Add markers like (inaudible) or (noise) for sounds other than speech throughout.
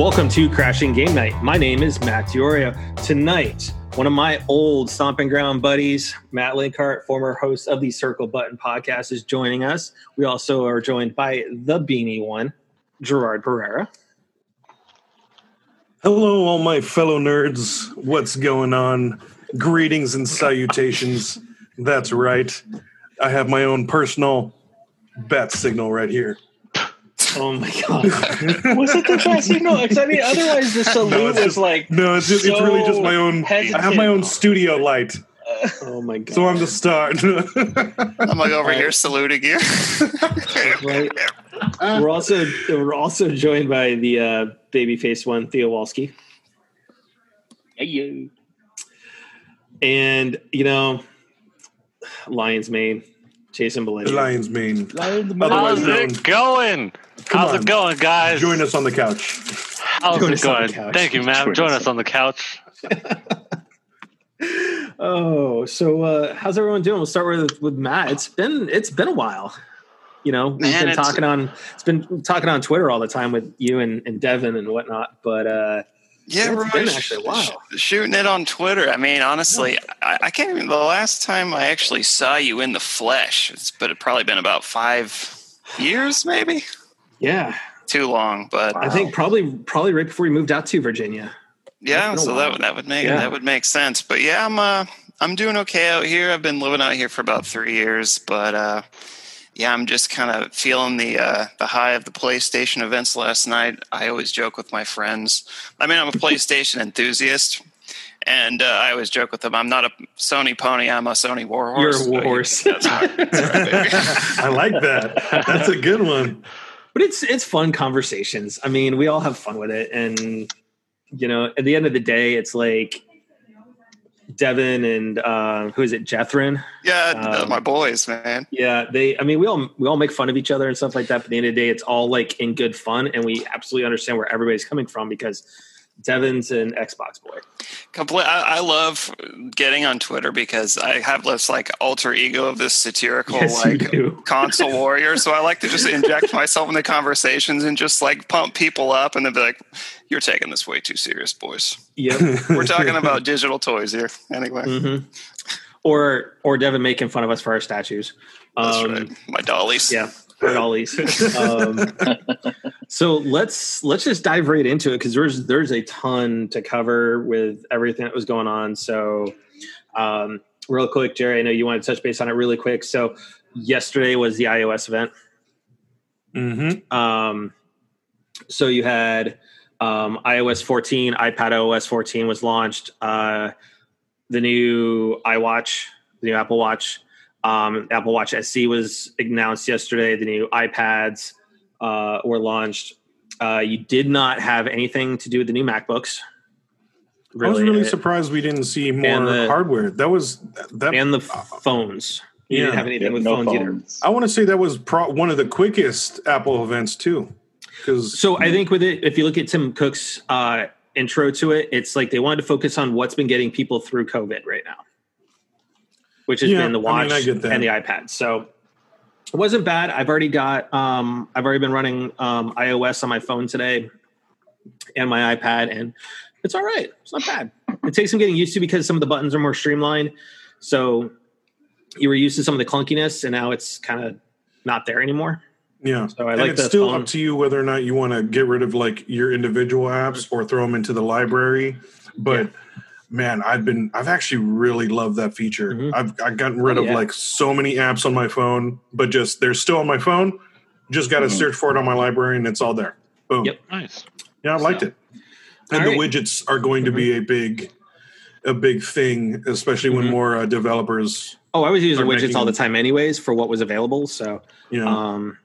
welcome to Crashing Game Night. My name is Matt Diorio. Tonight, one of my old stomping ground buddies, Matt Linkhart, former host of the Circle Button podcast, is joining us. We also are joined by the beanie one, Gerard Pereira. Hello, all my fellow nerds. What's going on? Greetings and salutations. That's right. I have my own personal bat signal right here. Oh my (laughs) god! was it the best signal? Because I mean, otherwise the salute No, it's was just- like No, it's, just, it's really just my own. I have my own studio light, Oh my god! so I'm the star. (laughs) I'm like over Right. here saluting you. (laughs) Right. we're also we're also joined by the uh, babyface one, Theo Walski. Hey, And you know, Lions Mane, Jason Belletti. Lion's mane. Lion the Otherwise How's it going? Come How's on. it going, guys? Join us on the couch. How's Join it us on the going? Thank you, Matt. Join Join us us on the couch. (laughs) Oh, so uh, how's everyone doing? We'll start with with Matt. It's been it's been a while. You know, we've Man, been talking on it's been talking on Twitter all the time with you and, and Devin and whatnot. But uh, Yeah, It's we're been sh- actually a while. sh- shooting it on Twitter. I mean, honestly, I, I can't even. The last time I actually saw you in the flesh, it's but it probably been about five years, maybe. Yeah, Too long, but I think probably probably right before we moved out to Virginia. yeah. So that would that would make Yeah. that would make sense. But yeah, I'm uh I'm doing okay out here. I've been living out here for about three years, but uh, yeah, I'm just kind of feeling the uh, the high of the PlayStation events last night. I always joke with my friends. I mean, I'm a PlayStation (laughs) enthusiast, and uh, I always joke with them. I'm not a Sony pony. I'm a Sony warhorse. You're a warhorse. That's right. That's (laughs) right. I like that. That's a good one. But it's it's fun conversations. I mean, we all have fun with it, and you know, at the end of the day, it's like Devin and uh, who is it, Jethrin? yeah, Um, my boys, man. Yeah, they. I mean, we all we all make fun of each other and stuff like that. But at the end of the day, it's all like in good fun, and we absolutely understand where everybody's coming from because Devin's an Xbox boy. Complete. I, I love getting on Twitter because I have this like alter ego of this satirical Yes, like console warrior. So I like to just inject (laughs) myself into conversations and just like pump people up and then be like, "You're taking this way too serious, boys. Yep. (laughs) We're talking (laughs) about digital toys here, anyway." hmm Or or Devin making fun of us for our statues. That's Um, right. My dollies. Yeah, our dollies. um, so let's let's just dive right into it because there's there's a ton to cover with everything that was going on. So, um, real quick, Jerry, I know you want to touch base on it really quick. So, yesterday was the iOS event. Mm-hmm. Um, so you had um, iOS 14, iPad OS 14 was launched. Uh, the new iWatch, the new Apple Watch, um, Apple Watch SE was announced yesterday. The new iPads uh, were launched. Uh, you did not have anything to do with the new MacBooks. I was really Uh, surprised we didn't see more the- hardware. That was that. and the phones. You Yeah. didn't have anything with no phones, either. I want to say that was pro- one of the quickest Apple events too, because So I think with it, if you look at Tim Cook's uh, intro to it, it's like they wanted to focus on what's been getting people through COVID right now, which has Yeah, been the I watch mean, I and the iPad. So it wasn't bad. I've already got, um, I've already been running um, iOS on my phone today and my iPad, and it's all right. It's not bad. It takes some getting used to because some of the buttons are more streamlined. So you were used to some of the clunkiness, and now it's kind of not there anymore. yeah. So I and like it's still phone. up to you whether or not you want to get rid of like your individual apps or throw them into the library. But man, I've been I've actually really loved that feature. Mhm. I've I've gotten rid Oh, of yeah. like so many apps on my phone, but just they're still on my phone. Just got to Mhm. search for it on my library, and it's all there. Boom. Yep. Nice. Yeah, I liked it. And All the right. widgets are going to be a big, a big thing, especially when Mhm. more uh, developers, Oh, I was using widgets making all the time, anyways, for what was available. So, you know, um,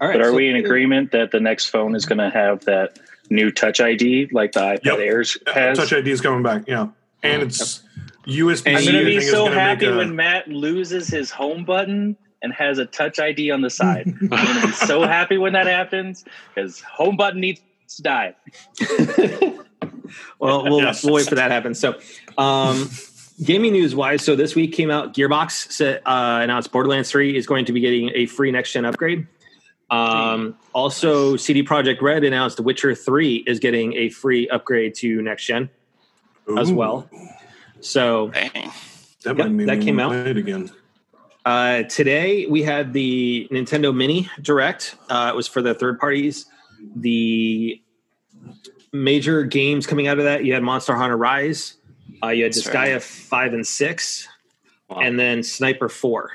all right. But are so- we in agreement that the next phone is going to have that new Touch ID like the iPad Yep. Airs has? Touch ID is coming back. Yeah, and it's USB. I'm going to be so gonna happy a- when Matt loses his home button and has a Touch ID on the side. I'm going to be (laughs) so happy when that happens because home button needs to die. (laughs) well, we'll, Yes. we'll wait for that to happen. So, um, gaming news wise, so this week came out Gearbox set, uh, announced Borderlands 3 is going to be getting a free next gen upgrade. Um, also, CD Projekt Red announced The Witcher 3 is getting a free upgrade to next gen as well. So Dang. That, Yep, that came out. it again. uh, today we had the Nintendo Mini Direct. Uh, it was for the third parties. The major games coming out of that, you had Monster Hunter Rise, uh, you had That's Disgaea right. 5 and 6, Wow. and then Sniper 4.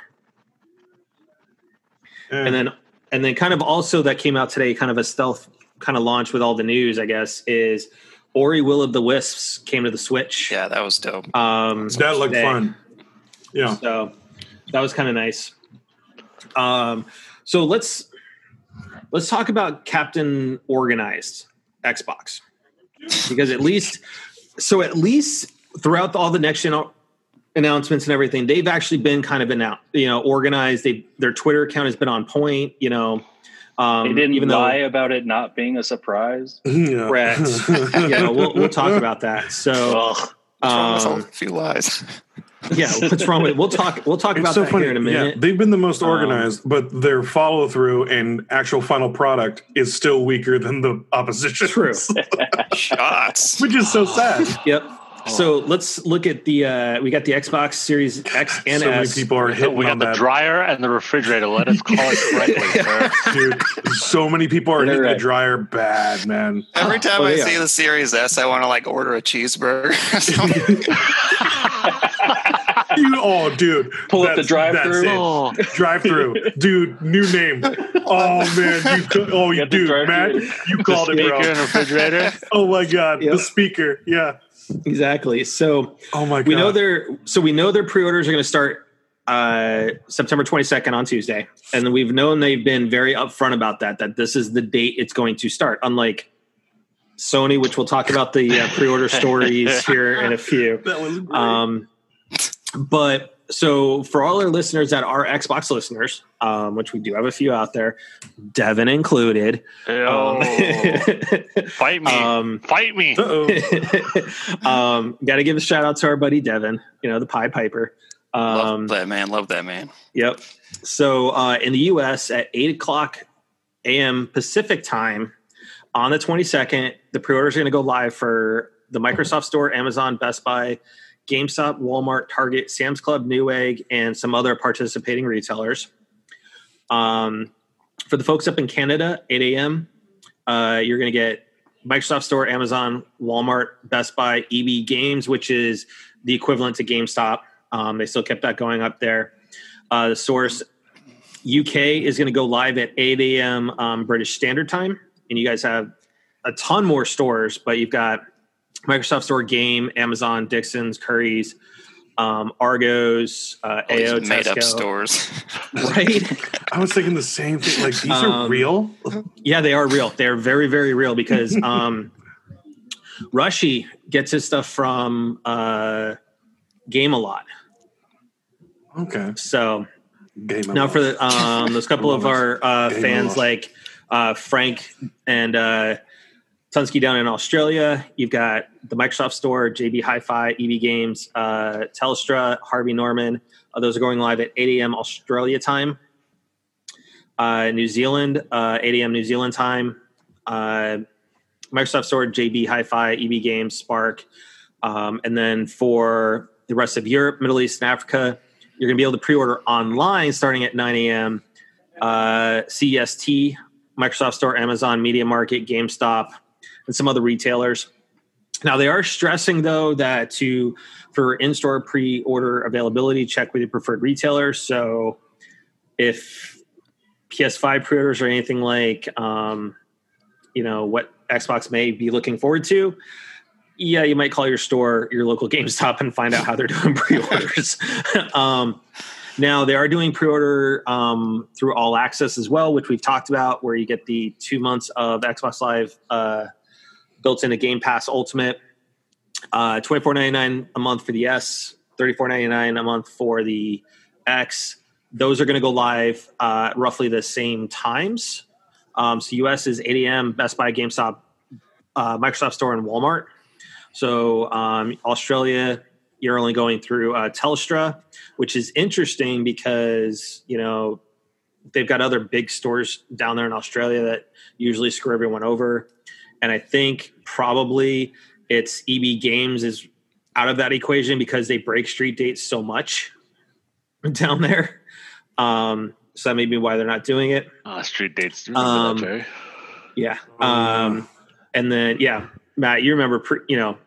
Eh, and then and then kind of also that came out today kind of a stealth kind of launch with all the news i guess is ori will of the wisps came to the switch Yeah, that was dope. um that looked today. fun. Yeah. so that was kind of nice um so let's let's talk about captain organized xbox because at least so at least throughout all the next gen announcements and everything they've actually been kind of been you know organized they their twitter account has been on point you know um They didn't even though lie about it not being a surprise. (laughs) yeah. Correct. you know, we'll, we'll talk about that so Ugh. What's wrong with all um, the few lies? (laughs) yeah what's wrong with it we'll talk we'll talk It's about so that funny. here in a minute. Yeah, minute they've been the most Um, organized, but their follow through and actual final product is still weaker than the opposition. True. (laughs) Shots. Which is so sad. Yep. So let's look at the. Uh, we got the Xbox Series X and so many S. people are hitting we got the that. dryer and the refrigerator. Let us call it (laughs) correctly. (laughs) Dude, so many people are They're hitting the dryer bad, man. Every time Oh, I they see are. the Series S, I want to like order a cheeseburger. (laughs) You, oh, dude. Pull up the drive through. Oh, Drive through, dude. New name. Oh man, you. Co- oh, you Got the dude, drive-thru. Matt, you the called it, speaker bro. and refrigerator. Oh my god, Yep. the speaker. Yeah. Exactly. So Oh my god. we know their. So we know their pre-orders are going to start uh, September 22nd on Tuesday, and we've known they've been very upfront about that. That this is the date it's going to start. Unlike Sony, which we'll talk about the uh, pre-order (laughs) stories here in a few. that was great. Um, but so for all our listeners that are Xbox listeners, um, which we do have a few out there, Devin included. Oh, Um, (laughs) fight me. um, fight me. (laughs) Um, got to give a shout out to our buddy Devin, you know, the Pie Piper. love Um, that man. Love that man. Yep. So uh, in the U.S. at eight o'clock a.m. Pacific time on the twenty second, the pre-orders are going to go live for the Microsoft Store, Amazon, Best Buy, GameStop, Walmart, Target, Sam's Club, Newegg, and some other participating retailers. Um, for the folks up in Canada, eight a.m. Uh, you're going to get Microsoft Store, Amazon, Walmart, Best Buy, EB Games, which is the equivalent to GameStop. Um, they still kept that going up there. Uh, the source UK is going to go live at 8 a.m. Um, British Standard Time, and you guys have a ton more stores, but you've got Microsoft Store, Game, Amazon, Dixon's, Curry's, um, Argos, uh, AO, made up stores. (laughs) right? I was thinking the same thing. Like these are Um, real. Yeah, they are real. They're very, very real because (laughs) um, Rushy gets his stuff from uh, Game a lot. Okay. So Game now for the um, those couple (laughs) of our uh, fans like uh, Frank and uh, Tunsky down in Australia, you've got the Microsoft Store, JB Hi-Fi, EB Games, uh, Telstra, Harvey Norman. Uh, those are going live at 8 a.m. Australia time. Uh, New Zealand, uh, 8 a.m. New Zealand time. Uh, Microsoft Store, JB Hi-Fi, EB Games, Spark, um, and then for the rest of Europe, Middle East, and Africa, you're going to be able to pre-order online starting at 9 a.m. Uh, CST, Microsoft Store, Amazon, Media Market, GameStop, and some other retailers. Now they are stressing though that to for in-store pre-order availability, check with your preferred retailer. So if PS5 pre-orders are anything like, um, you know, what Xbox may be looking forward to, yeah, you might call your store, your local (laughs) GameStop, and find out how they're doing (laughs) pre-orders. (laughs) um, now they are doing pre-order um, through All Access as well, which we've talked about, where you get the two months of Xbox Live uh, built into Game Pass Ultimate. Uh, Twenty four ninety nine a month for the S, thirty four ninety nine a month for the X. Those are going to go live uh, roughly the same times. Um, so US is 8 a.m. Best Buy, GameStop, uh, Microsoft Store, and Walmart. So um, Australia, you're only going through uh, Telstra, which is interesting because you know they've got other big stores down there in Australia that usually screw everyone over. And I think probably it's EB Games is out of that equation because they break street dates so much (laughs) down there. Um, so that may be why they're not doing it. Uh, street dates. Do Um, that, Yeah. Um, and then yeah, Matt, you remember, pre, you know,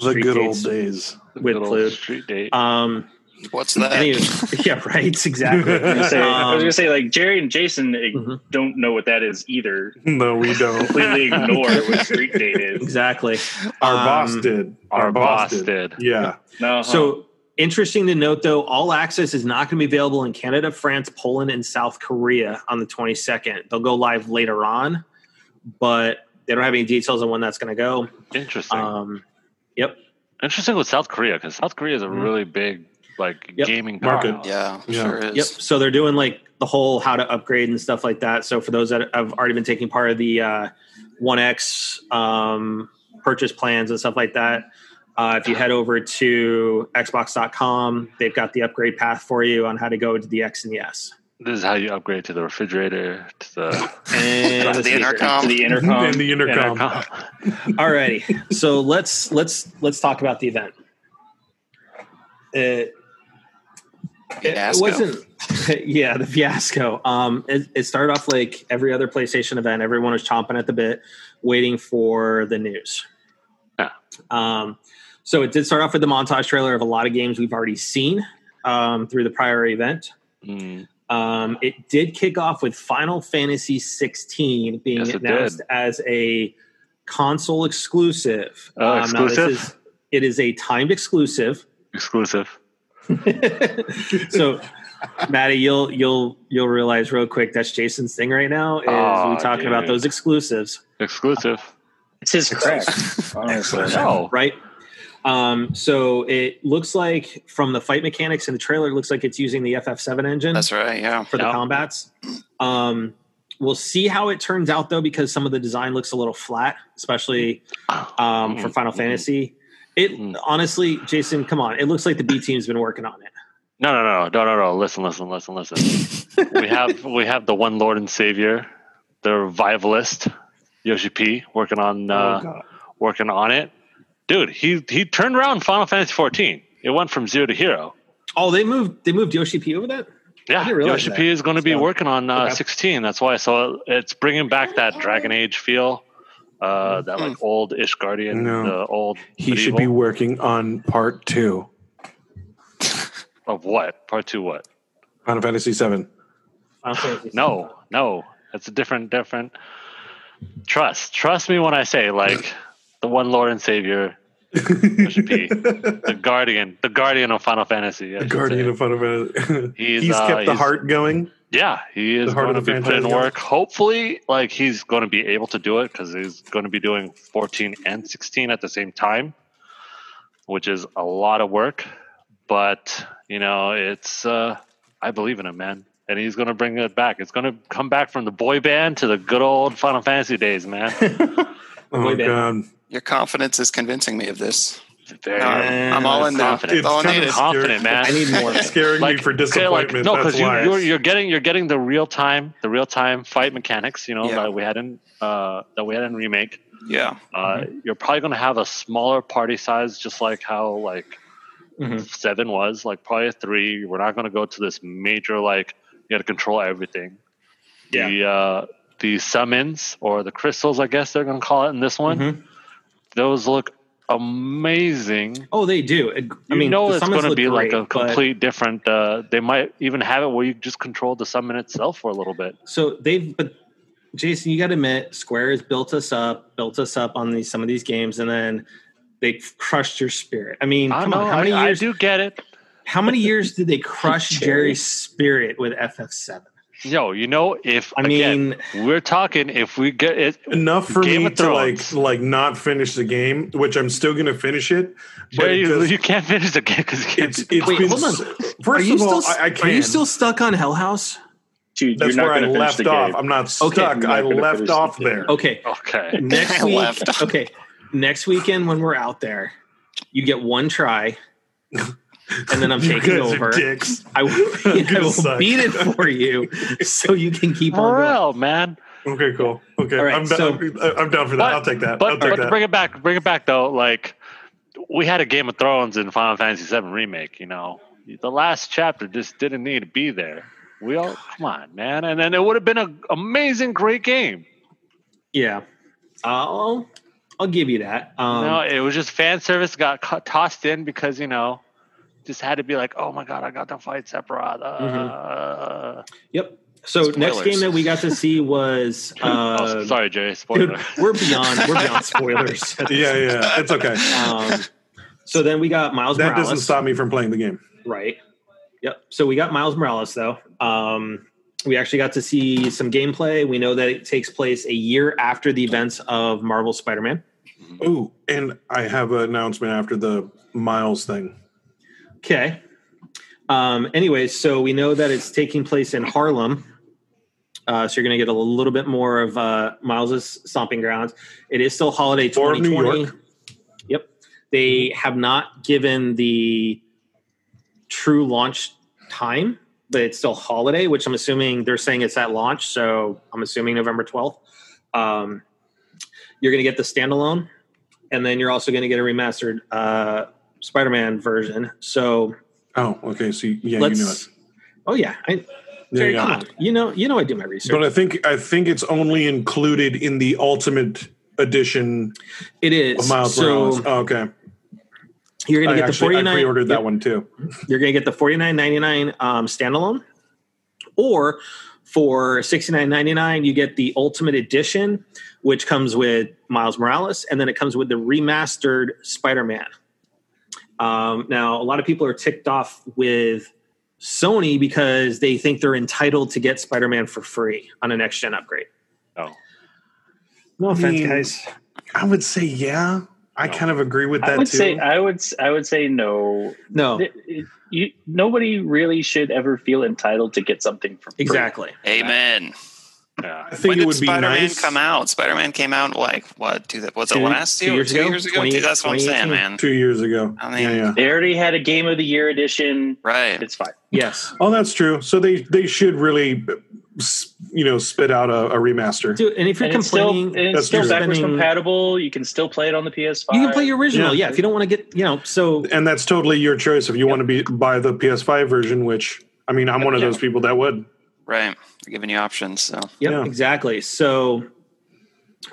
The street good old dates. days. The with good old Clue. street date. Um, What's that? any, (laughs) yeah, right, exactly. (laughs) I was gonna say, I was Um, gonna say like Jerry and Jason eh, Mhm. don't know what that is either. No, we don't. Completely (laughs) ignore what street date is. exactly. Our Um, boss did. our boss did. Yeah. No, So interesting to note, though, all access is not going to be available in Canada, France, Poland, and South Korea on the 22nd. They'll go live later on, but they don't have any details on when that's going to go. Interesting. Um, yep. Interesting with South Korea because South Korea is a Mhm. really big like Yep. gaming Market. powerhouse. yeah, Yeah. sure is. Yep. So they're doing like the whole how to upgrade and stuff like that. So for those that have already been taking part of the uh, 1X um, purchase plans and stuff like that, uh, if you head over to Xbox.com, they've got the upgrade path for you on how to go to the X and the S. This is how you upgrade to the refrigerator, to the (laughs) And (laughs) The the intercom. to the intercom. (laughs) And the intercom. intercom. Alrighty, so let's let's let's talk about the event. It, it wasn't, (laughs) yeah, the fiasco. Um, it, it started off like every other PlayStation event. Everyone was chomping at the bit, waiting for the news. Yeah. Um, so it did start off with the montage trailer of a lot of games we've already seen um, through the prior event. Mm, Um, it did kick off with Final Fantasy 16 being Yes, announced did. as a console exclusive. Oh, Um, now this exclusive? is- it is a timed exclusive. exclusive. (laughs) so, Maddie, you'll you'll you'll realize real quick that's Jason's thing right now. Is Aw, we talking about those exclusives, Exclusive. It's his crack, honestly. (laughs) No. right? Um, so it looks like from the fight mechanics in the trailer, it looks like it's using the FF7 engine. That's right. Yeah. for the combats. Um, we'll see how it turns out though, because some of the design looks a little flat, especially um, for Mm, Final mm. Fantasy. It Mm. honestly, Jason, come on, it looks like the B team's been working on it. No, no, no, no, no, no. Listen, listen, listen, listen. we have (laughs) we have the one Lord and Savior, the revivalist, Yoshi P, working on uh, oh, working on it. Dude, he he turned around Final Fantasy 14. It went from zero to hero. Oh, they moved. They moved Yoshi P over that. Yeah, didn't Yoshi. P is going to be So- working on uh, okay. 16. That's why. So it's bringing back that Dragon Age feel, uh, that like old-ish Guardian, No. the old. He should be medieval- working on part two. of what? Part two? What? Final Fantasy VII. Final Fantasy. No, no. That's a different, different. Trust, trust me when I say like the one Lord and Savior, Yoshi (laughs) P, the Guardian, the Guardian of Final Fantasy. I The Guardian say. of Final Fantasy. (laughs) He's, He's, uh, kept the he's- heart going. Yeah, he is The heart going to of the be putting in work. Hopefully, like he's going to be able to do it because he's going to be doing 14 and 16 at the same time, which is a lot of work. But you know, it's uh, I believe in him, man, and he's going to bring it back. It's going to come back from the boy band to the good old Final Fantasy days, man. (laughs) Oh, back. God. Your confidence is convincing me of this. Very No, I'm, I'm all in now. confident. All I It's kind needed. of confident, man. I need more. (laughs) Scaring me for okay, disappointment. no, That's because you, why. you're, you're getting you're getting the real time the real time fight mechanics. You know Yeah. that we had in uh, that we had in remake. Yeah. Uh, You're probably going to have a smaller party size, just like how like Mhm. seven was. Like probably three. We're not going to go to this major like you got to control everything. Yeah. The uh, the summons or the crystals, I guess they're going to call it in this one. Mhm. Those look amazing. Oh, they do. I You mean, know it's going to be like great, a but- complete different. Uh, they might even have it where you just control the summon itself for a little bit. So they've, but Jason, you got to admit, Square has built us up, built us up on these some of these games, and then they crushed your spirit. I mean, I come know. on, how many I, years? I do get it. How many years did they (laughs) crush Jerry's spirit with FF7? Yo, you know, if I again, mean, we're talking, if we get it, enough for Game me to like like not finish the game, which I'm still gonna finish it. But Jerry, it you, just- you can't finish the game because you it's it's Wait, been hold on. s- are First you of all, still? I, I can. Are you still stuck on Hell House? Dude, That's you're not where I going to left off. I'm not Okay. stuck. You're I left finish the off there. Okay, Okay. (laughs) next I week. left. Okay, next weekend when we're out there, you get one try. (laughs) and then I'm (laughs) You taking guys are over. dicks. I (laughs) will, I will suck. beat it for you, so you can keep on going. Morel, man. Okay, cool. Okay, All right, I'm, down, so- I'm down for that. But- I'll take that. But, I'll take but that. bring it back, bring it back though. Like we had a Game of Thrones in Final Fantasy VII remake. You know, the last chapter just didn't need to be there. We all come on, man, and then it would have been an amazing, great game. Yeah, I'll I'll give you that. Um, no, it was just fan service got cut, tossed in because you know, just had to be like, oh my god, I got to fight Sephiroth. Uh, Yep. So next game that we got to see was (laughs) uh, oh, sorry, Jerry. Spoiler. dude, we're beyond we're beyond (laughs) spoilers. (laughs) yeah, yeah, it's okay. Um, so then we got Miles that Morales. doesn't stop me from playing the game. Right. Yep. So we got Miles Morales though. Um, we actually got to see some gameplay. We know that it takes place a year after the events of Marvel Spider-Man. Ooh, and I have an announcement after the Miles thing. Okay. Um, anyways, so we know that it's taking place in Harlem. Uh, so you're going to get a little bit more of uh, Miles's stomping grounds. It is still holiday Or New 2020. York. Yep. They have not given the true launch time, but it's still holiday, which I'm assuming they're saying it's at launch. So I'm assuming November 12th. Um, you're going to get the standalone, and then you're also going to get a remastered uh, Spider-Man version. So, Oh, okay. So yeah, you knew it. oh yeah, I, Jerry, yeah. come on, you know, you know, I do my research. But I think I think it's only included in the Ultimate Edition it is of Miles so Morales. Oh, okay. you're going I get the actually I 49. pre-ordered that one too. you're to get the forty nine ninety nine um, standalone, or for sixty nine ninety nine, you get the Ultimate Edition, which comes with Miles Morales, and then it comes with the remastered Spider Man. Um, now, a lot of people are ticked off with Sony because they think they're entitled to get Spider Man for free on a next gen upgrade. Oh. No offense, guys. I would say yeah. I No. kind of agree with that I would too. say I would I would say no. No, It- it- you, nobody really should ever feel entitled to get something for free. exactly. Amen. Yeah. I think when it did would be Spider-Man nice. come out? Spider-Man came out like what? Two, was it last two year? or years two ago? years ago? 20 Dude, that's what I'm saying, 2018. man. Two years ago. I mean- yeah, yeah. They already had a Game of the Year edition. Right. It's fine. Yes. Oh, that's true. So they they should really, you know, spit out a, a remaster. Dude, and if you're And it's still, complaining, and it's still backwards Spending- compatible. You can still play it on the PS5. you can play your original. Yeah. Yeah, if you don't want to get, you know, so and that's totally your choice if you want to be buy the PS5 version. Which I mean, I'm one of Yeah. those people that would. Right. They're giving you options. So, Yep, Yeah. exactly. So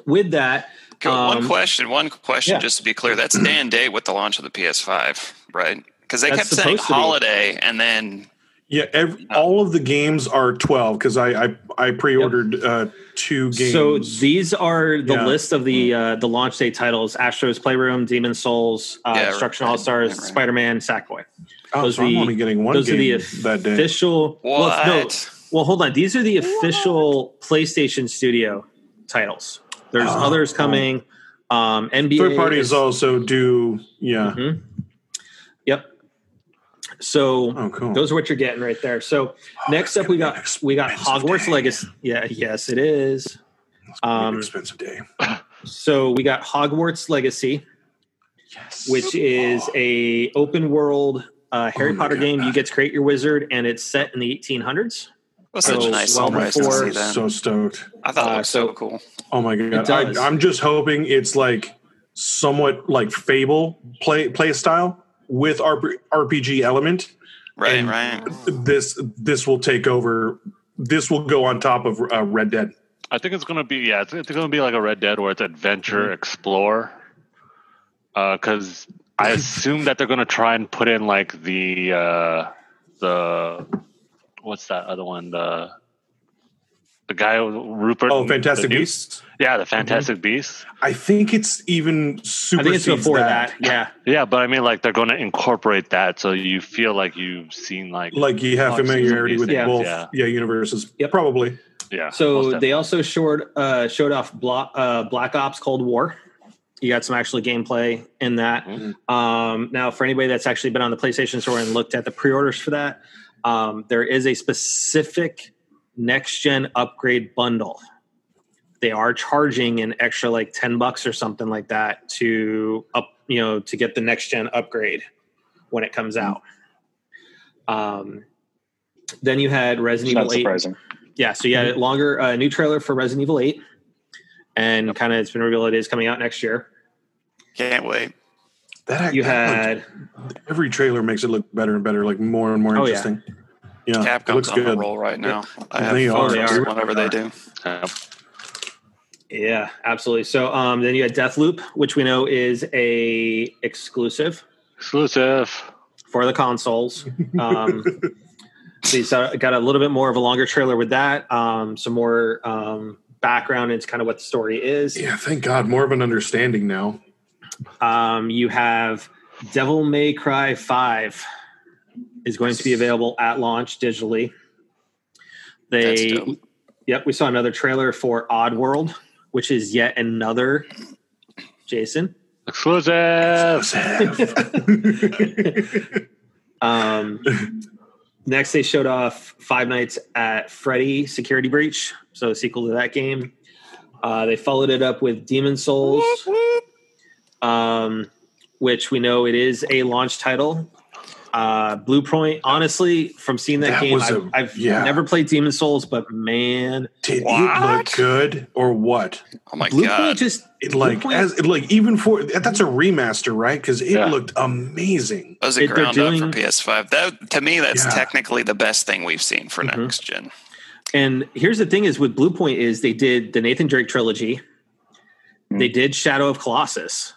with that, Okay, one Um, question. One question, yeah. just to be clear. That's day and date with the launch of the PS5, right? Because they That's kept saying supposed be. holiday, and then Yeah, every, all of the games are 12 because I, I I pre-ordered uh, two games. so these are the Yeah. list of the uh, the launch date titles: Astro's Playroom, Demon Souls, uh, Yeah, Destruction right, All Stars, right, right. Spider Man, Sackboy. oh, those so are I'm only getting one Those are game the that day. official. Well, what? no, well, hold on. These are the official PlayStation Studio titles. There's Oh. others coming. Um, NBA Third parties is- also do. Yeah. Mhm. Yep. So Oh, cool. those are what you're getting right there. So next up, we got we got Hogwarts day. Legacy. Yeah, yes, it is. It's gonna be an Um, expensive day. so we got Hogwarts Legacy, Yes. which is a open world uh, Harry Oh Potter God. game. You get to create your wizard, and it's set in the 1800s. Was so such a nice well surprise to see that. so stoked. I thought it uh, looked so, so- cool. Oh my god! I, I'm just hoping it's like somewhat like Fable play play style with RPG element. Right, and right. This this will take over. This will go on top of uh, Red Dead. I think it's gonna be yeah, it's, it's gonna be like a Red Dead where it's adventure, explore. Because I (laughs) assume that they're gonna try and put in like the uh, the what's that other one the the guy Rupert. Oh, Fantastic Beasts! Yeah, the Fantastic Beasts. I think it's even I super. think it's before that. Yeah. (laughs) Yeah, but I mean like they're gonna incorporate that so you feel like you've seen like Like you have I've seen some familiarity with these things, both, yeah. yeah, universes. Yep. Probably. yeah. So they also showed uh, showed off Bla- uh, Black Ops Cold War. You got some actually gameplay in that. Mhm. Um, now, for anybody that's actually been on the PlayStation Store and looked at the pre-orders for that, um, there is a specific next gen upgrade bundle. They are charging an extra like ten bucks or something like that to up, you know, to get the next gen upgrade when it comes out. Um, then you had Resident Not Evil 8. surprising. Yeah, so you had a longer uh, new trailer for Resident Evil 8. And kind of it's been revealed it is coming out next year. Can't wait. That act- You that looked- had every trailer makes it look better and better, like more and more Oh, interesting. Yeah, it Capcom's looks on a good. roll right now. I have They fun are. with are. whatever they do. Yeah. yeah, absolutely. So um, then you had Deathloop, which we know is a exclusive Exclusive. for the consoles. Um, (laughs) so you saw, got a little bit more of a longer trailer with that. Um, some more um, background into kind of what the story is. Yeah, thank God, more of an understanding now. Um, you have Devil May Cry 5 is going to be available at launch digitally. They, yep, we saw another trailer for Oddworld, which is yet another Jason. Exclusive. (laughs) Um, next, they showed off Five Nights at Freddy Security Breach, so a sequel to that game. Uh, they followed it up with Demon Souls, um, which we know it is a launch title. Uh, Bluepoint, honestly, from seeing that, That game, was I've, a- I've yeah. never played Demon Souls, but man, Did it look good or what? Oh my Blue god! Point just It like Point- as like even for that's a remaster, right? Because it Yeah. looked amazing. was it it- they're ground up doing- for PS5? That to me, that's Yeah. technically the best thing we've seen for Mhm. next gen. And here's the thing: is with Bluepoint is they did the Nathan Drake trilogy, Hmm. they did Shadow of Colossus,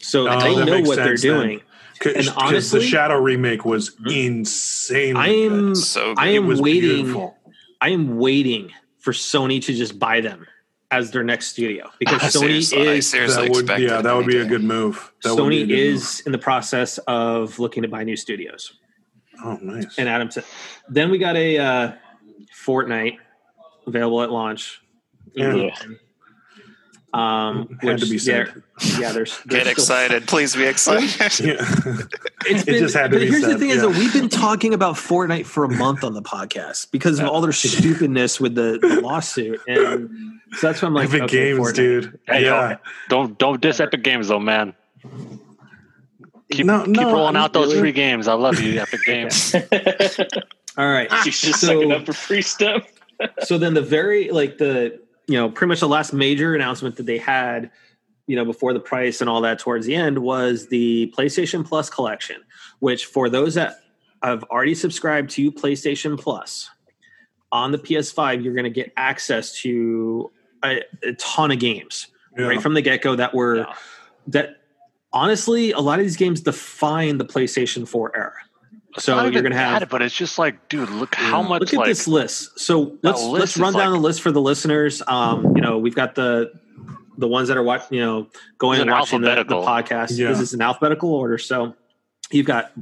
so Oh, they that know makes what they're sense doing. Because And honestly- the Shadow remake was insane. I am, So I am waiting. beautiful. I am waiting for Sony to just buy them as their next studio because I Sony seriously, I is seriously That would, yeah, that would be a good move. That would be a Sony good is in the process of looking to buy new studios. Oh, nice. And Adam said, then we got a uh, Fortnite available at launch. Yeah. Um, Had which to be said. they're- Yeah, there's Get excited, please be excited. (laughs) yeah. It's It been, just had to but be here's the said, thing: is that we've been talking about Fortnite for a month on the podcast because of all their stupidness with the, the lawsuit, and so that's why I'm like, Epic okay, Games, Fortnite. dude. Hey, yeah. Don't don't diss Epic Games though, man. Keep, No, keep no, rolling I'm out those really- free games. I love you, Epic Games. (laughs) All right, (laughs) She's just So- sucking up for free stuff. so then the very like the you know pretty much the last major announcement that they had you know before the price and all that towards the end was the PlayStation Plus collection, which for those that have already subscribed to PlayStation Plus on the PS5, you're going to get access to a, a ton of games Yeah. right from the get go that were Yeah. that honestly a lot of these games define the PlayStation 4 era. So Not you're going to have that, but it's just like, dude, look how much Look at like this list. So let's list let's run down like- the list for the listeners. Um, you know, we've got the the ones that are watching, you know, going and watching the, the podcast. Yeah. This is in alphabetical order. So you've got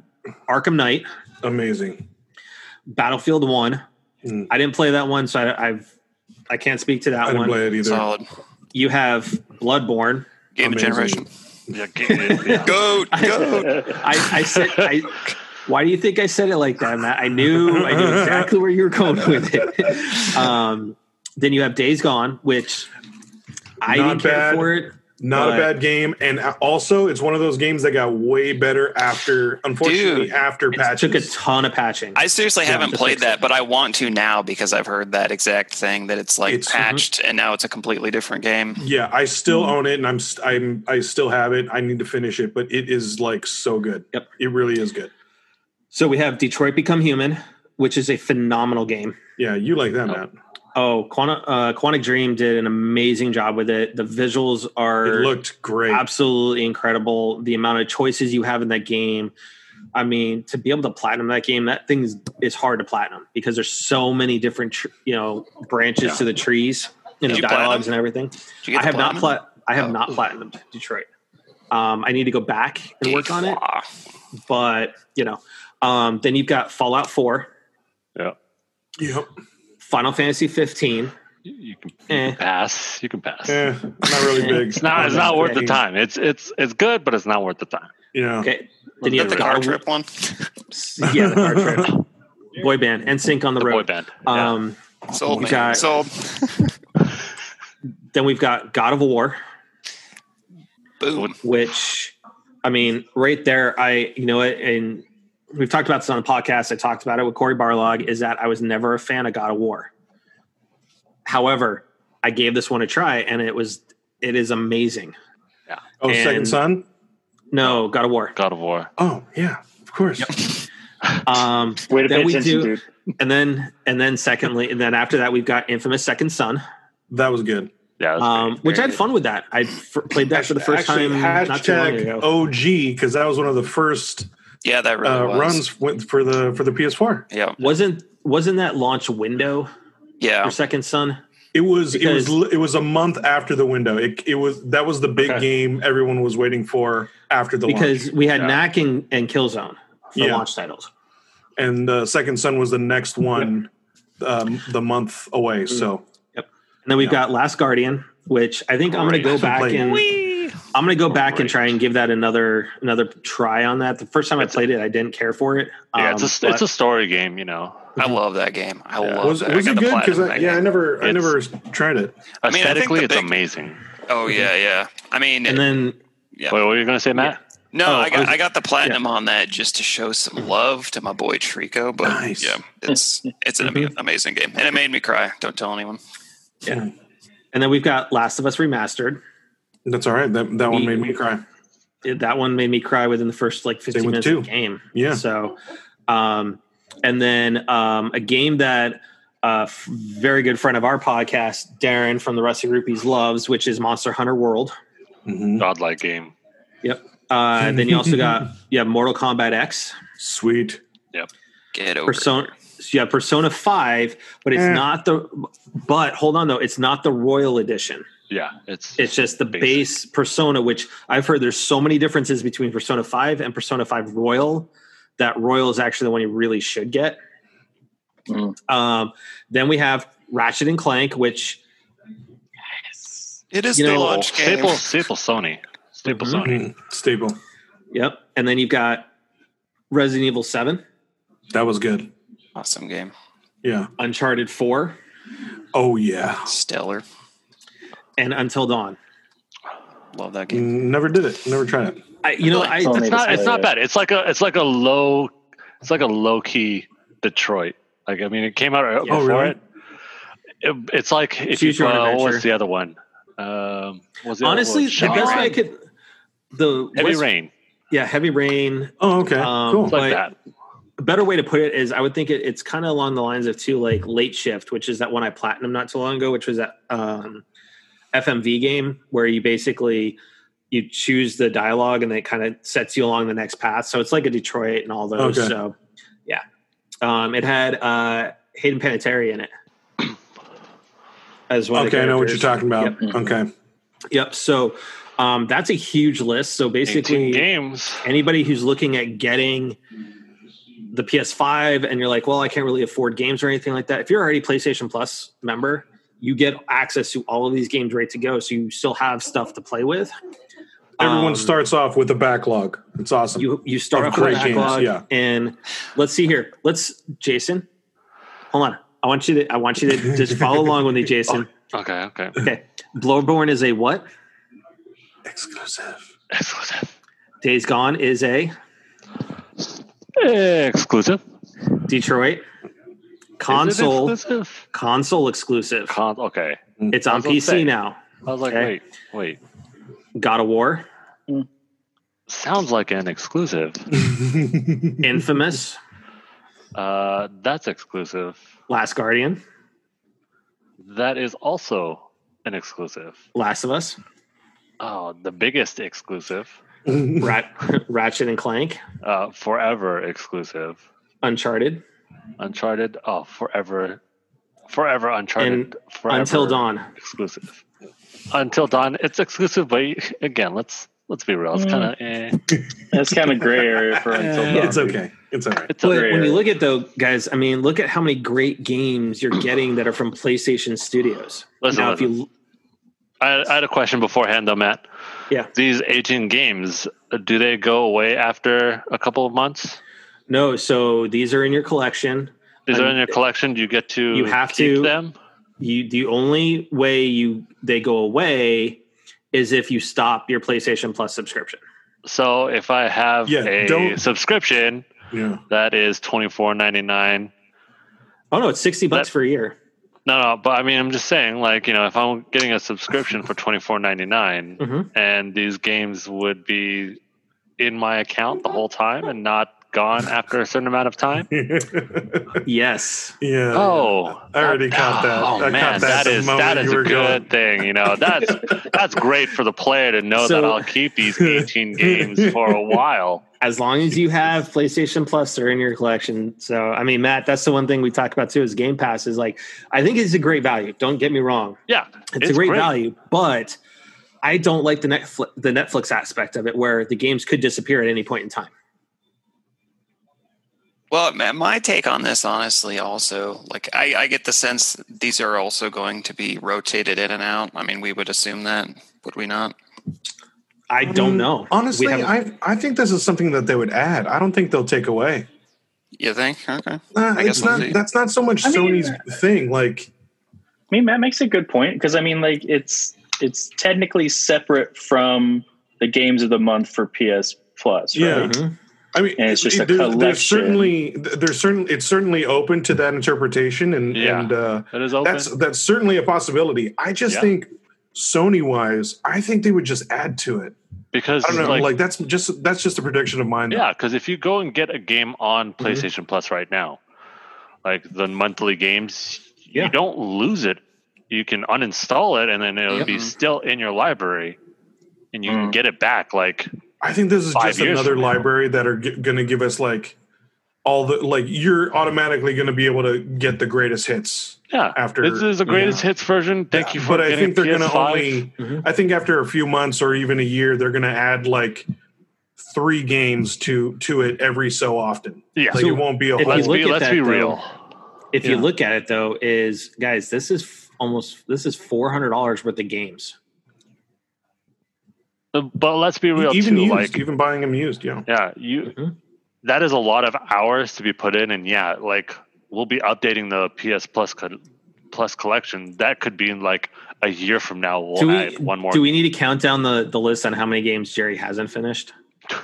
Arkham Knight, Amazing. Battlefield One. Mm. I didn't play that one, so I, I've I can't speak to I that didn't one. play it either. Solid You have Bloodborne. game of generation. yeah, game- yeah. (laughs) Goat, goat. (laughs) I, I said I. Why do you think I said it like that, Matt? I knew I knew (laughs) exactly where you were going with it. Um, then you have Days Gone, which I Not didn't care bad. for it. Not But- a bad game, and also it's one of those games that got way better after. Unfortunately, Dude, after It took a ton of patching. I seriously Yeah, haven't played that, it. but I want to now because I've heard that exact thing that it's like It's- patched and now it's a completely different game. yeah, I still own it, and I'm I'm I still have it. I need to finish it, but it is like so good. Yep. it really is good. So we have Detroit Become Human, which is a phenomenal game. Yeah, you like that, Matt? Oh, Quantic, uh, Quantic Dream did an amazing job with it. The visuals are It looked great. absolutely incredible. The amount of choices you have in that game. I mean, to be able to platinum that game, that thing is, is hard to platinum because there's so many different, tr- you know, branches to the trees, you know, Did you dialogues platinum? and everything. Did you get I the have not platinum? plat. I have Oh. not platinumed Detroit. Um, I need to go back and work on it, but you know, um, then you've got Fallout Four, yeah. Yep. Final Fantasy 15. You, you can, you Eh. can pass. You can pass. Eh, not really (laughs) big. It's not. It's not worth the time. It's it's it's good, but it's not worth the time. Yeah. Okay, then you Is have the car God of War- trip one? (laughs) Yeah, the car trip. (laughs) Boy band NSYNC on the, The boy band. Yeah. Um, Sold You me. got- Sold. then we've got God of War, Boom. which I mean, right there, I you know what, and we've talked about this on the podcast. I talked about it with Cory Barlog. Is that I was never a fan of God of War. However, I gave this one a try, and it was it is amazing. Yeah. Oh, Second Son. No, God of War. God of War. Oh yeah, of course. (laughs) Um, (laughs) Way to Then pay we attention, do- dude. and then and then secondly, and then after that, we've got Infamous Second Son, That was good. Yeah, that's um, which I had fun with. That I f- played that for the first Actually, time not too long hashtag ago. OG because that was one of the first Yeah, that really uh, was. runs with, for the for the PS4. Yeah, Wasn't wasn't that launch window yeah. for Second Son? It was it was it was a month after the window. It, it was that was the big Okay. game everyone was waiting for after the launch. Because launch. we had Yeah. Knack and, and Killzone for Yeah. launch titles. And uh, Second Son was the next one, um, the month away. So yep, And then we've Yeah. got Last Guardian, which I think I'm going to go back played and Whee! I'm going to go back and try and give that another another try on that. The first time I played it, I didn't care for it. Yeah, Um, it's a it's a story game, you know. I love that game. I Yeah. love was that. Was got it good? Because platinum yeah, I that game. never I It's- never tried it. I mean, I Aesthetically, the it's big- amazing. Oh yeah, yeah. I mean, and then yeah. Wait, what were you going to say, Matt? no, Oh, I I got was- I got the platinum on that just to show some love to my boy Trico. But Nice. yeah, it's it's an ama- amazing game, and it made me cry. Don't tell anyone. Yeah, and then we've got Last of Us remastered. That's all right. That that one made me cry. It- that one made me cry within the first like 15 minutes two. of the game. Yeah. So, um, and then um, a game that a f- very good friend of our podcast, Darren from the Rusty Rupees, loves, which is Monster Hunter World. Mhm. Godlike game. Yep. Uh, then you also got (laughs) you have Mortal Kombat X, Sweet. Yep. Get over. Persona. So you have Persona Five, but it's Eh. not the. But hold on though, it's not the Royal Edition. Yeah, it's It's just the Basic. base Persona, which I've heard there's so many differences between Persona 5 and Persona 5 Royal that Royal is actually the one you really should get. Mm. Um, then we have Ratchet and Clank, which yes. It is You the know, launch game. staple staple Sony. Staple Mhm. Sony. Mm, Staple. yep, and then you've got Resident Evil 7, That was good. Awesome game. Yeah. Uncharted 4, Oh yeah. Stellar. And Until Dawn. Love that game. Never did it. Never tried it. I, you know, I, It's not it's not bad. It's like a it's like a low it's like a low key Detroit. Like I mean, it came out Yeah. before Oh, really? it. it. It's like if Choose you your own uh, what was the other one? Um, was the other honestly, one? the Heavy best way I could. The Heavy what's- Rain. Yeah, Heavy Rain. Oh, okay. Um, cool. It's like that. a better way to put it is I would think it, it's kind of along the lines of too like late shift, which is that one I platinum not too long ago, which was that um, FMV game where you basically you choose the dialogue and it kind of sets you along the next path. So it's like a Detroit and all those. Okay. So yeah, um, it had uh, Hayden Panettiere in it as well. Okay, I know what you're talking about. Yep. Okay. Yep. So um, that's a huge list. So basically, games. anybody who's looking at getting the PS5 and you're like, well, I can't really afford games or anything like that. If you're already PlayStation Plus member, you get access to all of these games ready to go. So you still have stuff to play with. Everyone Um, starts off with a backlog. It's awesome. You you start off with a great games, backlog, yeah. and let's see here. Let's Jason. Hold on. I want you to I want you to (laughs) just follow along with me, Jason. Okay, okay. Okay. Bloodborne is a what? Exclusive. Exclusive. Days Gone is a Exclusive. Detroit. Is it Console exclusive? Console exclusive. Con- okay. It's on I was gonna PC say. now. I was like, Okay. wait, wait. God of War, Sounds like an exclusive. (laughs) Infamous, Uh, that's exclusive. Last Guardian, That is also an exclusive. Last of Us, Oh, the biggest exclusive. (laughs) Rat, Ratchet and Clank, Uh, forever exclusive. Uncharted, Uncharted. Oh, forever, forever Uncharted. And forever Until Dawn. Exclusive. Until Dawn. It's exclusive, but again, let's let's be real. It's Mm. kind of eh. (laughs) That's kind of gray area for until Yeah, dawn. it's okay. It's all right. It's a, But when you look at though, guys, I mean, look at how many great games you're getting that are from PlayStation Studios. Listen, now, if you I, I had a question beforehand, though, Matt. Yeah. These 18 games, uh, do they go away after a couple of months? no, so these are in your collection. Is there in your collection? Do you get to you have keep to- them? You the only way you they go away is if you stop your PlayStation Plus subscription. So if I have Yeah, a subscription, Yeah. That is twenty four ninety nine. Oh no, it's sixty bucks That- for a year. No, no, but I mean, I'm just saying, like, you know, if I'm getting a subscription for twenty four ninety nine, (laughs) Mhm. and these games would be in my account the whole time and not gone after a certain amount of time. (laughs) Yes. yeah. Oh, I already caught that. Oh I man, caught that that the is moment that is a good going. thing. You know, that's (laughs) that's great for the player to know that I'll keep these 18 (laughs) games for a while. As long as you have PlayStation Plus, they're in your collection. So I mean, Matt, that's the one thing we talk about too is Game Pass is like I think it's a great value. Don't get me wrong. Yeah, It's, a great, value, but I don't like the Netflix the Netflix aspect of it where the games could disappear at any point in time. Well, my take on this, honestly, also, like I, I get the sense these are also going to be rotated in and out. I mean, we would assume that, would we not? I don't Um, know. Honestly, I I think this is something that they would add. I don't think they'll take away. You think? Okay. Uh, I guess it's we'll not. That's not so much I mean- Sony's thing. Like, I mean, Matt makes a good point because I mean, like it's it's technically separate from the games of the month for PS Plus, Yeah. right? I mean, And it's just a there's, there's certainly there's certain it's certainly open to that interpretation, and Yeah. and uh, It is open. that's that's certainly a possibility. I just Yeah. think Sony wise, I think they would just add to it. because I don't know, like, like, that's just that's just a prediction of mine. yeah, because if you go and get a game on Mm-hmm. PlayStation Plus right now, like the monthly games, Yeah. you don't lose it. You can uninstall it, and then it'll Yep. be still in your library, and you can Mm. get it back. Like I think this is just another library that are g- going to give us like all the like you're automatically going to be able to get the greatest hits. yeah, After- this is the greatest hits version. Thank you for but I think they're going to PS5. only. Mhm. I think after a few months or even a year, they're going to add like three games to to it every so often. Yeah, Like So it won't be a if you whole. let's be let's that, be though, real. If you look at it though, is guys, this is f- almost this is four hundred dollars worth of games. But let's be real even too. used, Like even buying them used. Yeah. Yeah, you. Mhm. that is a lot of hours to be put in, and yeah, like we'll be updating the PS Plus co- Plus collection. That could be in like a year from now. We'll do we one more. do we need to count down the the list on how many games Jerry hasn't finished? (laughs)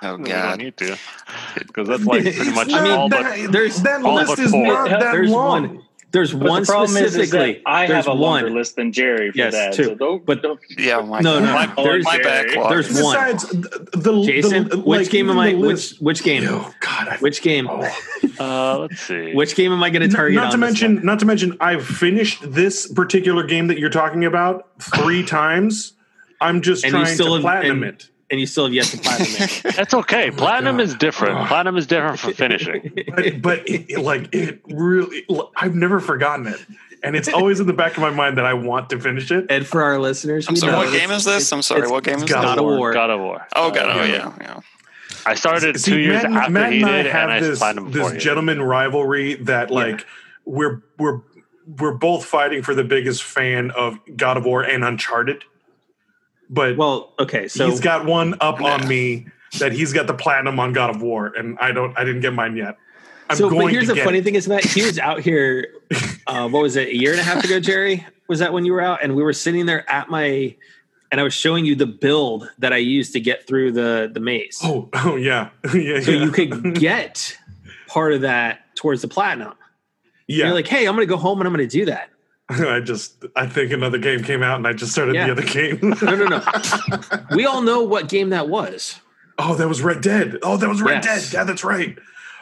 Oh, (laughs) we don't need to, (laughs) because that's like pretty It's much not all but there's that all list but is four. not that There's long. one. There's But one the problem is, is specifically. I there's have a longer one. list than Jerry for Yes, that. two. So don't, But- don't, Yeah, my, No, no, my, there's- my backlog. there's is- one. Besides, the, the Jason, the, which like, game am even I? the Which list- which game? Oh God, I, Which game? oh. (laughs) uh, let's see. Which game am I going to target? not to on this mention, one? not to mention, I've finished this particular game that you're talking about three (sighs) times. I'm just And you trying still to have- platinum and- it. And you still have yet to platinum it. (laughs) That's okay. Oh platinum God. is different. Ugh. Platinum is different from finishing. (laughs) But, but it, it, like it really, I've never forgotten it, and it's always in the back of my mind that I want to finish it. And for our listeners, I'm sorry, know, what game is this? I'm sorry, what game is it's this? God of War. God of War. Oh, God, oh, Yeah. yeah, yeah. I started See, two years Matt, after Matt he and I did, have and I this platinum before this he gentleman rivalry that like we're we're we're both fighting for the biggest fan of God of War and Uncharted, but well, okay, so he's got one up (laughs) on me that he's got the platinum on God of War, and I don't. I didn't get mine yet. I'm so but here's the funny it. thing is that he was (laughs) out here. Uh, what was it? A year and a half ago, Jerry. Was that when you were out? And we were sitting there at my, and I was showing you the build that I used to get through the the maze. Oh, (laughs) oh yeah, yeah. so yeah. you could get part of that towards the platinum. yeah. You're like, hey, I'm going to go home and I'm going to do that. (laughs) I just I think another game came out, and I just started Yeah. the other game. (laughs) No, no, no. (laughs) we all know what game that was. oh, that was Red Dead. Oh, that was Red Yes. Dead. Yeah, that's right.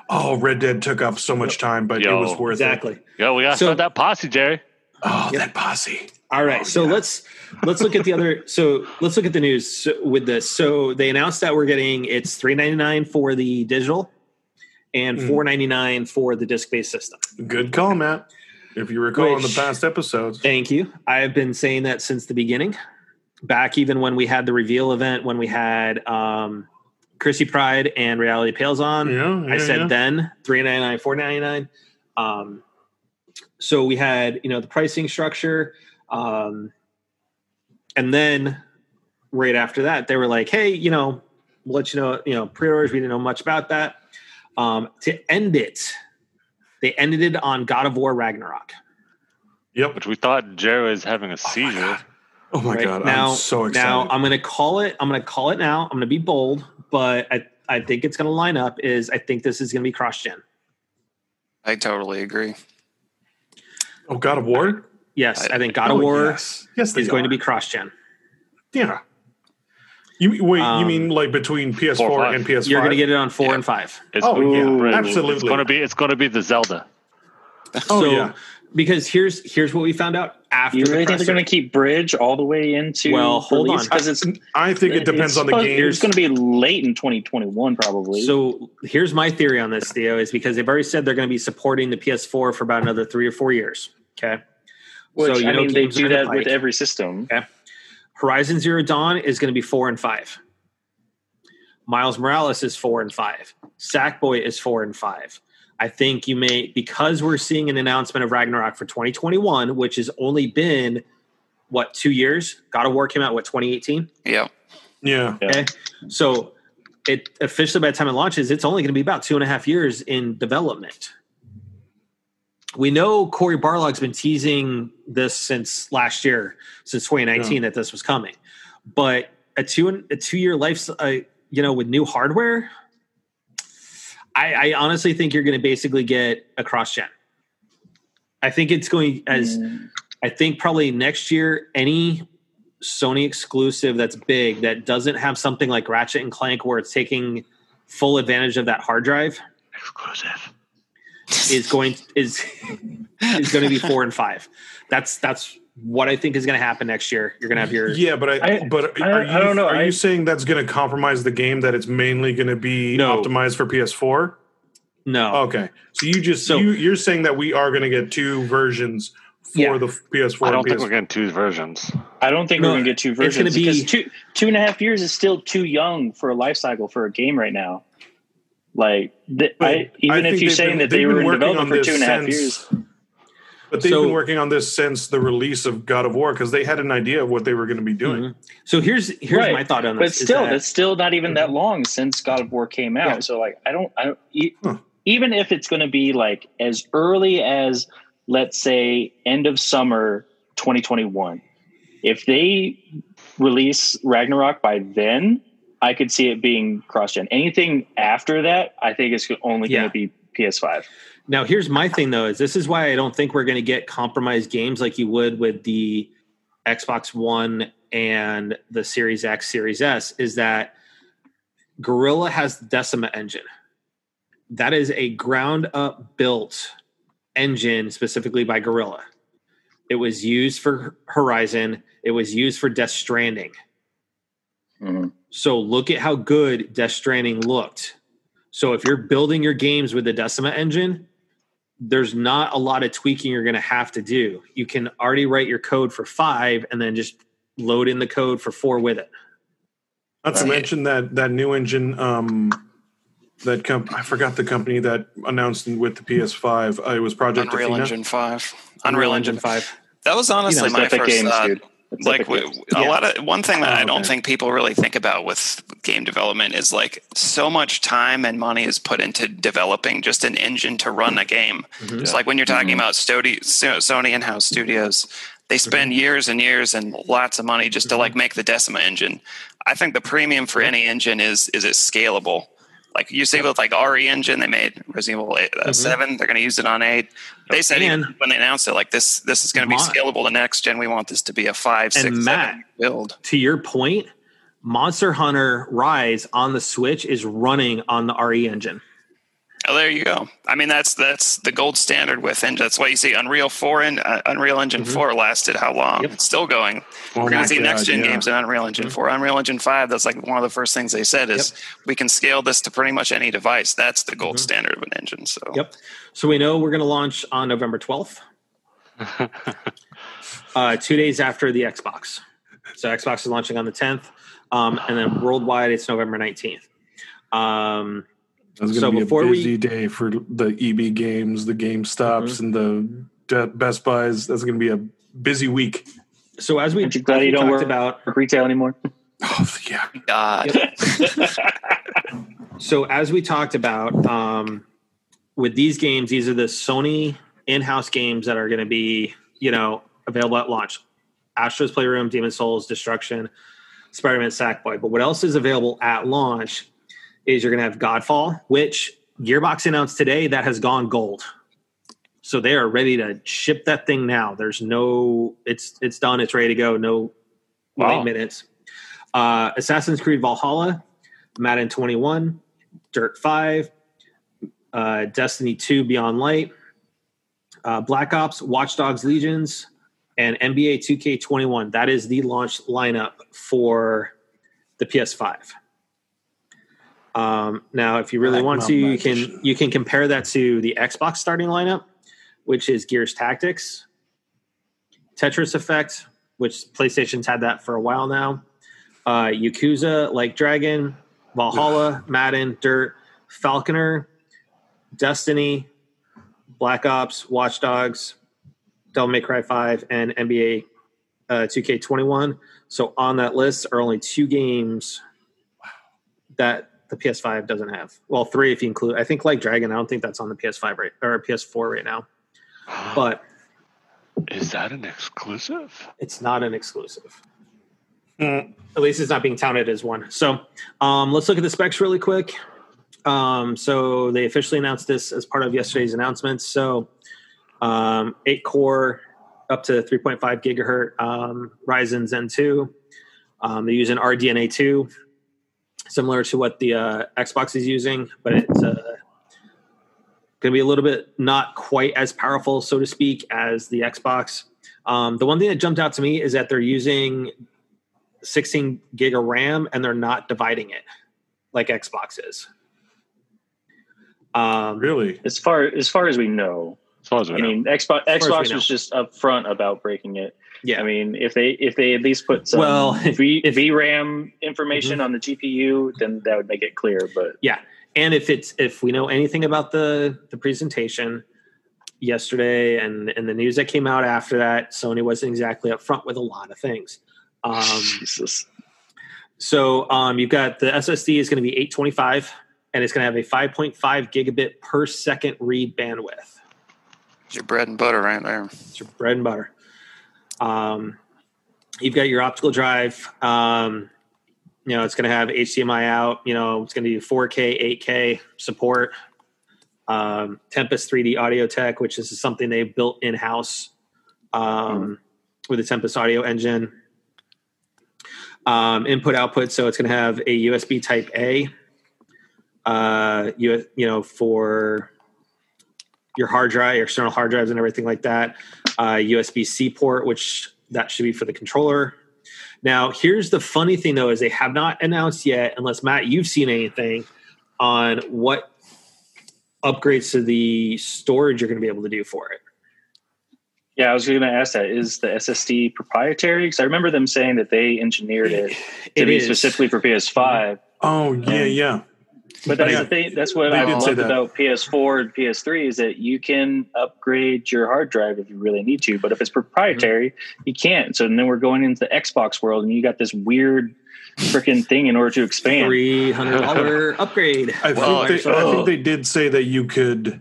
Oh, Red Dead took up so much time, but Yo, it was worth it. Exactly. Yo, we gotta So- start that posse, Jerry. Oh, that posse. All right, Oh, so yeah. let's let's look at the other. So let's look at the news with this. So they announced that we're getting it's three ninety nine for the digital, and hmm. four ninety nine for the disc based system. Good call, Matt. If you recall in the past episodes. Thank you. I have been saying that since the beginning. Back even when we had the reveal event, when we had um, Chrissy Pride and Reality Pales on, Yeah, I said yeah. then three ninety nine, four ninety nine. Um, so we had you know the pricing structure, um, and then right after that they were like, hey, you know, we'll let you know, you know, pre-orders. We didn't know much about that. Um, to end it, they ended it on God of War Ragnarok. Yep. Which we thought Jerry is having a oh seizure. God. Oh my right? god, now, I'm so excited. Now I'm going to call it. I'm going to call it now. I'm going to be bold, but I I think it's going to line up is I think this is going to be cross gen. I totally agree. Oh, God of War. Yes, I, think God Oh, of War Yes, yes they is going to be cross gen. Yeah. You wait? you Um, mean like between PS4 Four, and PS5? You're going to get it on four Yeah. and five. It's, Oh yeah, Ooh. it's going to be it's going to be the Zelda. (laughs) oh so, yeah. because here's here's what we found out after. You the really think they're going to keep Bridge all the way into Well, hold on. Because it's I think it depends on the game. It's going to be late in 2021, probably. So here's my theory on this, Theo, is because they've already said they're going to be supporting the PS4 for about another three or four years. Okay. Which so, you I know mean, they do in the that with every system. Horizon Zero Dawn is going to be four and five. Miles Morales is four and five. Sackboy is four and five. I think you may because we're seeing an announcement of Ragnarok for 2021, which has only been what two years. God of War came out what 2018. Yeah. yeah. Yeah. Okay, so it officially by the time it launches, it's only going to be about two and a half years in development. We know Cory Barlog's been teasing this since last year, since 2019, that this was coming. But a two a two year life, uh, you know, with new hardware, I, I honestly think you're going to basically get a cross gen. I think it's going as Mm, I think probably next year, any Sony exclusive that's big that doesn't have something like Ratchet and Clank where it's taking full advantage of that hard drive Exclusive. Is going is is going to be four and five. That's that's what I think is going to happen next year. You're going to have your Yeah, but I, I- but I- are you, I don't know. Are I- you saying that's going to compromise the game? That it's mainly going to be No. optimized for PS4? no. Okay, so you just So- you, you're saying that we are going to get two versions for Yeah. the PS4 I don't and think PS5. we're getting two versions. I don't think No, we're going to get two versions. it's gonna versions be- because two two and a half years is still too young for a life cycle for a game right now. Like, the, But I, even I if you're saying been- that they were in working development on for this two and a half since- years, But they've So- been working on this since the release of God of War because they had an idea of what they were going to be doing. Mhm. So here's here's Right. my thought on but this. is still, that- that's still not even that long since God of War came out. Yeah. So, like, I don't, I don't e- Huh. even if it's going to be like as early as let's say end of summer 2021, if they release Ragnarok by then, I could see it being cross gen. Anything after that, I think it's only Yeah. going to be PS5. Now, here's my thing though: is this is why I don't think we're going to get compromised games like you would with the Xbox One and the Series X, Series S. Is that Guerrilla has the Decima engine? That is a ground up built engine specifically by Guerrilla. It was used for Horizon. It was used for Death Stranding. Mhm. So look at how good Death Stranding looked. So if you're building your games with the Decima engine, there's not a lot of tweaking you're going to have to do. You can already write your code for five and then just load in the code for four with it. Not to Right. mention that that new engine, um, that comp- I forgot the company that announced with the PS5. Uh, it was Project Unreal Athena. Engine 5. Unreal Engine 5. That was honestly It's my first Games, thought. dude. Like Epic w- Games. a Yeah. lot of one thing that Oh, I don't okay. think people really think about with game development is like so much time and money is put into developing just an engine to run a game. Mhm. It's like when you're talking Mhm. about Stody, So- Sony in-house studios, they spend years and years and lots of money just to like make the Decima engine. I think the premium for any engine is is it scalable. Like you see with like RE engine, they made Resident Evil 8, uh, Mhm. 7. They're going to use it on 8. They said even when they announced it, like this, this is going to be scalable to next gen. We want this to be a five, And six, Matt- seven build. To your point, Monster Hunter Rise on the Switch is running on the RE engine. Oh, there you go. I mean, that's that's the gold standard with engine. That's why you see Unreal Four and uh, Unreal Engine Mhm. Four lasted how long? Yep. It's still going. Oh We're going to see next gen yeah. games in Unreal Engine Mhm. Four. Unreal Engine Five. That's like one of the first things they said is we can scale this to pretty much any device. That's the gold Mhm. standard of an engine. So Yep. So we know we're going to launch on November 12th, (laughs) uh, two days after the Xbox. So Xbox is launching on the 10th, um, and then worldwide it's November 19th. Um, It's going to So be before a we- busy day for the EB games, the Game Stops, Mm-hmm. and the De- Best Buys. That's going to be a busy week. so as we, Aren't you glad as we you don't talked work- about, retail anymore. Oh yeah, God, so as we talked about um, with these games, these are the Sony in-house games that are going to be, you know, available at launch. Astro's Playroom, Demon Souls, Destruction, Spider-Man, Sackboy. But what else is available at launch is you're going to have Godfall, which Gearbox announced today that has gone gold. So they are ready to ship that thing now. There's no, it's it's done. It's ready to go. No Wow. wait minutes. Uh, Assassin's Creed Valhalla, Madden 21, Dirt 5, uh, Destiny 2 Beyond Light, uh, Black Ops, Watch Dogs Legions, and NBA 2K21. That is the launch lineup for the PS5. Um, now, if you really want to, you can you can compare that to the Xbox starting lineup, which is Gears Tactics, Tetris Effect, which PlayStation's had that for a while now. Uh, Yakuza, Like Dragon, Valhalla, Madden, Dirt, Falconeer, Destiny, Black Ops, Watch Dogs, Devil May Cry 5, and NBA uh, 2K21. So on that list are only two games that the PS5 doesn't have. Well, three if you include. I think Like Dragon. I don't think that's on the PS5 right or PS4 right now, (gasps) but Is that an exclusive? it's not an exclusive. Mm. At least it's not being touted as one. So um, let's look at the specs really quick. Um, so they officially announced this as part of yesterday's announcements. So um, eight core up to 3.5 gigahertz um, Ryzen Zen 2. Um, they're using RDNA 2, similar to what the uh, Xbox is using, but it's uh, going to be a little bit not quite as powerful, so to speak, as the Xbox. Um, the one thing that jumped out to me is that they're using 16 gig of RAM and they're not dividing it like Xbox is. Um, Really? As far as far as we know, As far as we I know. mean, Xbox as we Xbox know. was just upfront about breaking it. Yeah. I mean, if they if they at least put some Well, (laughs) v, if- VRAM information on the GPU, then that would make it clear. But Yeah, and if it's if we know anything about the the presentation yesterday and and the news that came out after that, Sony wasn't exactly upfront with a lot of things. Um, Jesus, so um, you've got the SSD is going to be 825, and it's going to have a 5.5 gigabit per second read bandwidth. It's your bread and butter right there. It's your bread and butter. Um, you've got your optical drive. Um, you know, it's going to have HDMI out. You know, it's going to be 4K, 8K support. Um, Tempest 3D audio tech, which is something they built in house um, with the Tempest audio engine. Um, input output, so it's going to have a USB Type A. Uh, you you know for your hard drive, your external hard drives, and everything like that. Uh, USB C port, which that should be for the controller. Now, here's the funny thing though: is they have not announced yet, unless Matt, you've seen anything on what upgrades to the storage you're going to be able to do for it. yeah, I was going to ask that: is the SSD proprietary? Because I remember them saying that they engineered it to It be is. specifically for PS5. Oh yeah, Um, yeah. But that's Yeah. the thing. That's what They I did say loved that. about PS4 and PS3 is that you can upgrade your hard drive if you really need to. But if it's proprietary, you can't. So then we're going into the Xbox world, and you got this weird freaking thing in order to expand. Three hundred dollar (laughs) upgrade. I Well, think they, I oh. think they did say that you could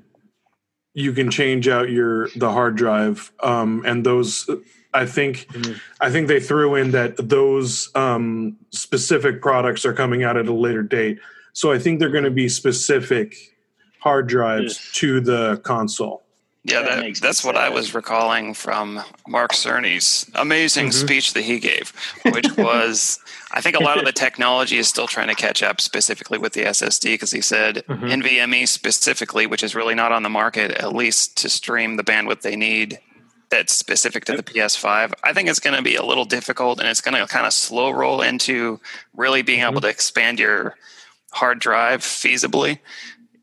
you can change out your the hard drive um, and those I think Mhm. I think they threw in that those um, specific products are coming out at a later date. So I think they're going to be specific hard drives Ugh. to the console. Yeah, That that, that's what I was recalling from Mark Cerny's amazing Mhm. speech that he gave, which (laughs) was I think a lot of the technology is still trying to catch up, specifically with the SSD, because he said Mhm. NVMe specifically, which is really not on the market, at least to stream the bandwidth they need. That's specific to the PS5. I think it's going to be a little difficult, and it's going to kind of slow roll into really being able to expand your hard drive feasibly.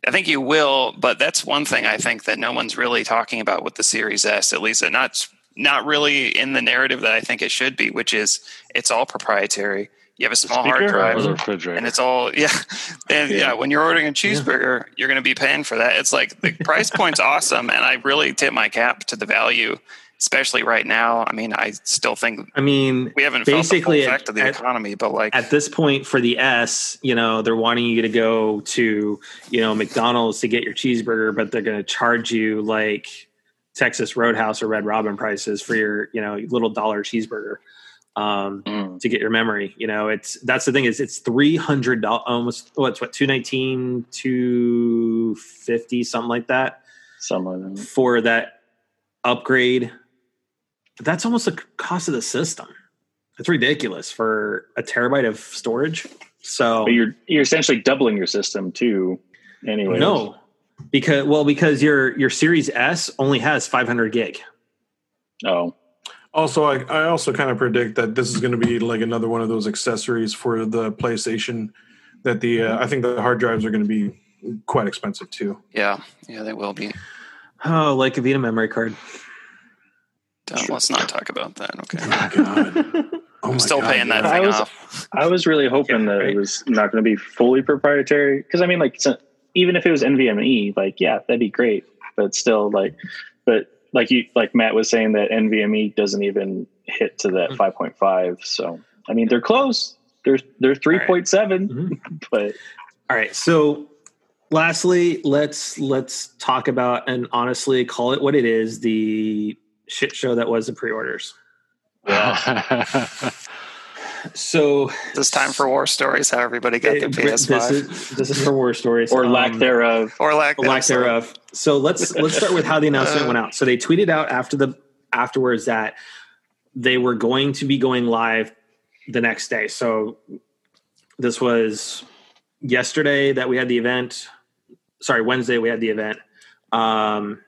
I think you will, but that's one thing I think that no one's really talking about with the Series S, at least not not really in the narrative that I think it should be, which is it's all proprietary. You have a small hard drive, and it's all (laughs) yeah, and yeah. Yeah. When you're ordering a cheeseburger, you're going to be paying for that. It's like the price point's awesome, and I really tip my cap to the value, especially right now. I mean, I still think I mean, we haven't felt the Basically, effect of the at- economy, but like at this point for the S, you know, they're wanting you to go to, you know, McDonald's to get your cheeseburger, but they're going to charge you like Texas Roadhouse or Red Robin prices for your, you know, little dollar cheeseburger. um, Mm. to get your memory. You know, it's that's the thing is it's three hundred dollars almost what's what two nineteen two fifty something like that Some of them. for that upgrade. But that's almost the cost of the system. It's ridiculous for a terabyte of storage. So But you're you're essentially doubling your system too. Anyway, no, because well, because your your Series S only has 500 gig. Oh, Also, I, I also kind of predict that this is going to be like another one of those accessories for the PlayStation. That the uh, I think the hard drives are going to be quite expensive too. Yeah, yeah, they will be. Oh, like a Vita memory card. Don't, let's not talk about that. Okay. Oh my god! (laughs) Oh I'm still God, paying that yeah. I thing was- off. I was really hoping Yeah, that it was not going to be fully proprietary. Because I mean, like, so- even if it was NVMe, like, yeah, that'd be great. But still, like, but like you, like Matt was saying, that NVMe doesn't even hit to that Mhm. 5.5. So I mean, they're close. They're they're 3.7, Mhm. (laughs) but All right. So, lastly, let's let's talk about and honestly call it what it is: the shit show that was the pre-orders. (laughs) So, This time for war stories. How everybody got the it- PS5 this is this is for war stories or lack Um, thereof. or lack, or lack thereof. So let's let's start with how the announcement went out. So they tweeted out after the afterwards that they were going to be going live the next day. So this was yesterday that we had the event. Sorry, Wednesday we had the event. Um,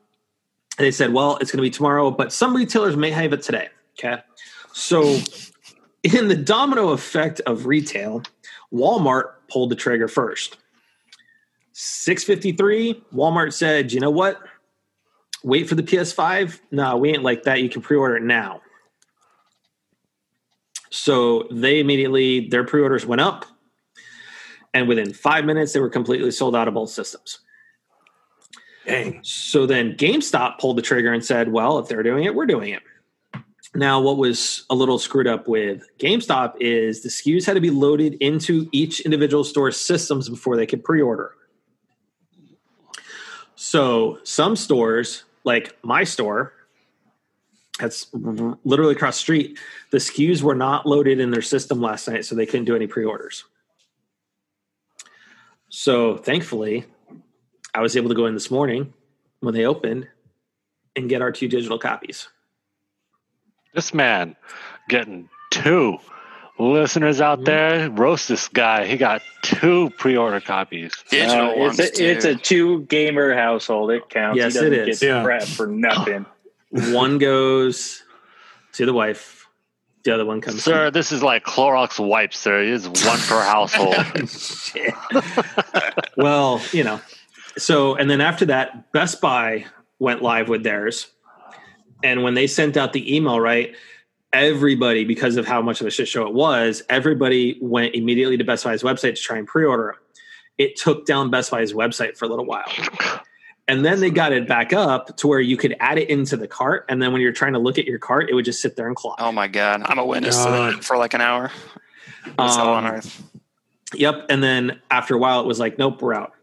they said, well, it's going to be tomorrow, but some retailers may have it today. Okay, so in the domino effect of retail, Walmart pulled the trigger first. 653 walmart said you know what? Wait for the ps5 no we ain't like that. You can pre-order it now. So they immediately their pre-orders went up and within five minutes they were completely sold out of both systems Dang. so then GameStop pulled the trigger and said, well, if they're doing it, we're doing it. Now, what was a little screwed up with GameStop is the SKUs had to be loaded into each individual store's systems before they could pre order. So some stores, like my store, that's literally across the street, the SKUs were not loaded in their system last night, so they couldn't do any pre orders. So thankfully, I was able to go in this morning when they opened and get our two digital copies. this man getting two listeners out Mhm. there. Roast this guy. He got two pre-order copies. digital Uh, ones it's, too. a, it's a two gamer household. It counts. Yes, he doesn't it is. Get Yeah. crap for nothing. (laughs) One goes to the wife, the other one comes. Sir, this is like Clorox wipes, sir. It is one per (laughs) household. (laughs) Well, you know. So, and then after that, Best Buy went live with theirs. And when they sent out the email, right, everybody, because of how much of a shit show it was, everybody went immediately to Best Buy's website to try and pre order them. It took down Best Buy's website for a little while. And then they got it back up to where you could add it into the cart. And then when you're trying to look at your cart, it would just sit there and clock. oh my god, I'm a witness to that for like an hour. What's hell on Um, earth? Yep. And then after a while, it was like, nope, we're out.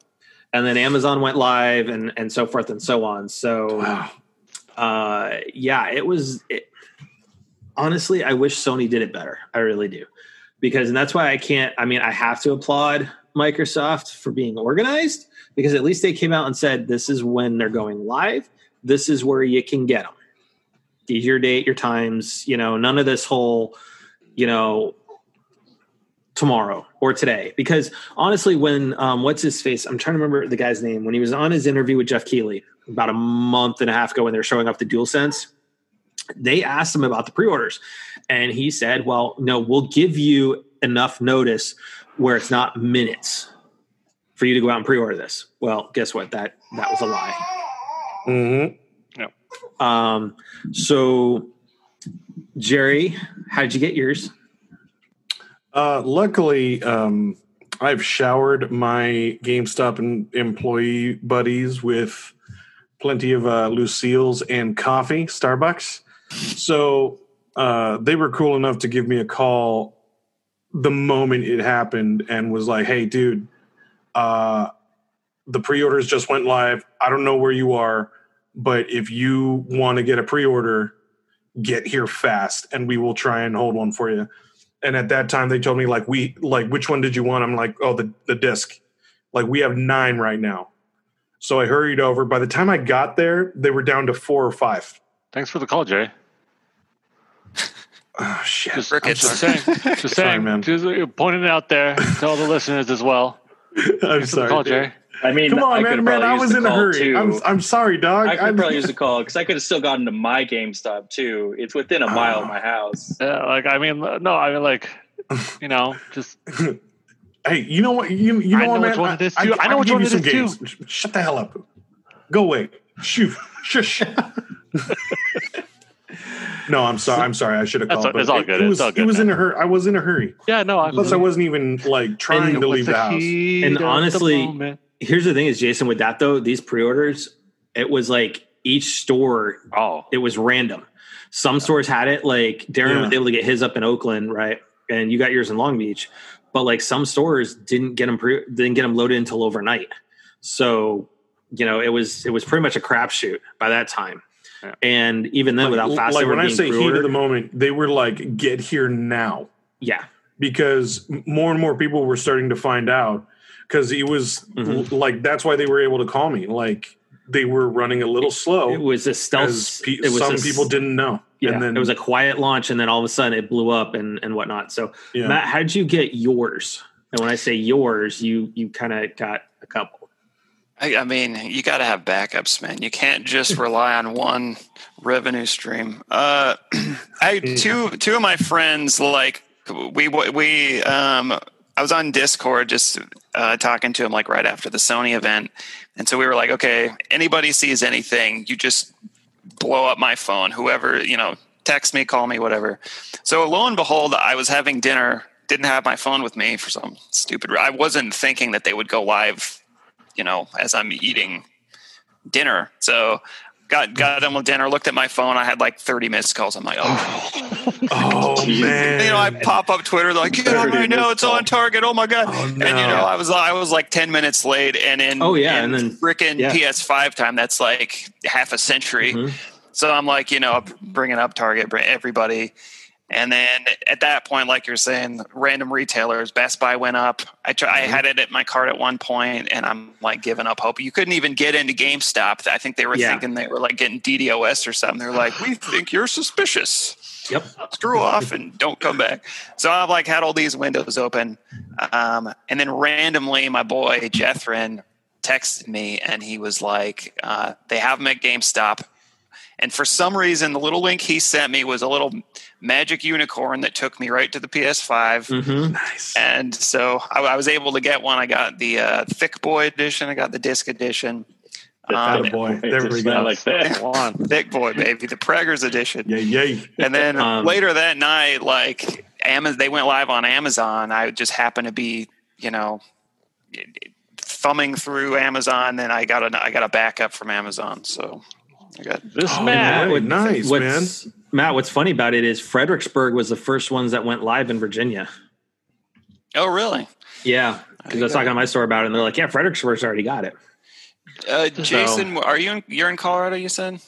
And then Amazon went live and, and so forth and so on. So, Wow. uh, yeah, it was. It, honestly, I wish Sony did it better. I really do. Because, and that's why I can't, I mean, I have to applaud Microsoft for being organized because at least they came out and said, this is when they're going live. This is where you can get them. These your date, your times, you know, none of this whole, you know, tomorrow or today. Because honestly when um, what's his face i'm trying to remember the guy's name when he was on his interview with jeff Keighley about a month and a half ago when they were showing off the DualSense they asked him about the pre-orders. And he said well no we'll give you enough notice where it's not minutes for you to go out and pre-order this. Well guess what? That that was a lie. Hmm um, so jerry how did you get yours Uh, luckily, um, I've showered my GameStop employee buddies with plenty of uh, Lucille's and coffee, Starbucks. So uh, they were cool enough to give me a call the moment it happened and was like, "Hey, dude, uh, the pre-orders just went live. I don't know where you are, but if you want to get a pre-order, get here fast and we will try and hold one for you. And at that time, they told me like we like which one did you want? I'm like, oh, the the disc. Like we have nine right now. So I hurried over. By the time I got there, they were down to four or five. Thanks for the call, Jay. (sighs) Oh shit! Just, just saying, just Sorry, saying, (laughs) man. just uh, pointing it out there to all the listeners as well. (laughs) I'm Thanks sorry. call. Jay. I mean, Come I on, could man, man. probably I was the in a call, hurry. Too. I'm I'm sorry, dog. I could I'm- probably (laughs) use the call because I could have still gotten to my GameStop too. It's within a ah. mile of my house. Yeah, like I mean, no, I mean, like, you know, just (laughs) Hey, you know what? You, you know I what, man? which one it is, too. I know can which give one you it some is, games. Sh- Shut the hell up. Go away. Shoo. (laughs) Shush. no, I'm sorry. I'm sorry. I should have That's called. all- it's all good. It It's was, all it good, was in a hurry. I was in a hurry. yeah, no. I Plus, I wasn't even like trying to leave the house. And honestly- Here's the thing: is Jason with that though? These pre-orders, it was like each store, oh, it was random. Some stores had it. Like Darren Yeah. was able to get his up in Oakland, right? And you got yours in Long Beach, but like some stores didn't get them pre- didn't get them loaded until overnight. So you know, it was it was pretty much a crapshoot by that time. Yeah. And even then, without fast like when I say heat of the moment, they were like, "Get here now." yeah, because more and more people were starting to find out because it was Mhm. l- like that's why they were able to call me like they were running a little slow. it was a stealth. as pe- it was some a s- people didn't know Yeah, and then it was a quiet launch, and then all of a sudden it blew up and and whatnot. So yeah. Matt, how did you get yours? And when I say yours, you you kind of got a couple. I, I mean, you got to have backups, man. You can't just rely on one revenue stream. Uh, (clears throat) I two two of my friends like we we um I was on Discord just uh, talking to him like right after the Sony event, and so we were like, okay, anybody sees anything, you just blow up my phone. Whoever you know, text me, call me, whatever. So lo and behold, I was having dinner. Didn't have my phone with me for some stupid. I wasn't thinking that they would go live you know, as I'm eating dinner. So got got done with dinner, looked at my phone. I had like 30 missed calls. I'm like, oh, (laughs) oh (laughs) man you know, I pop up Twitter like, get on 30 right now. missed It's on. Target. Oh my god! Oh, And you know, I was I was like 10 minutes late, and in Oh, yeah, in and then- freaking yeah. PS5 time, that's like half a century. Mhm. So I'm like, you know, bringing up Target, bring everybody. And then at that point, like you're saying, random retailers, Best Buy went up. I try, I had it at my cart at one point, and I'm like giving up hope. You couldn't even get into GameStop. I think they were Yeah. thinking they were like getting DDoS or something. They're like, we (sighs) think you're suspicious. Yep. Screw off and don't come back. So I've like had all these windows open, um, and then randomly, my boy Jethrin texted me, and he was like, uh, "They have them at GameStop." And for some reason, the little link he sent me was a little magic unicorn that took me right to the PS5. hmm nice And so I, I was able to get one. I got the uh, thick boy edition. I got the disc edition. The Um, fat boy. There we go. Like that. Come on. thick boy, baby, the Prager's edition. yay yay And then (laughs) Um, later that night, like Amazon, they went live on Amazon. I just happened to be, you know, thumbing through Amazon, and I got a I got a backup from Amazon. So I got This Oh, man. Hey, nice, what's, Matt, what's funny about it is Fredericksburg was the first ones that went live in Virginia. oh really? Yeah, because I was talking to my store about it, and they're like, "Yeah, Fredericksburg's already got it." Uh, Jason, are you in, you're in Colorado? You said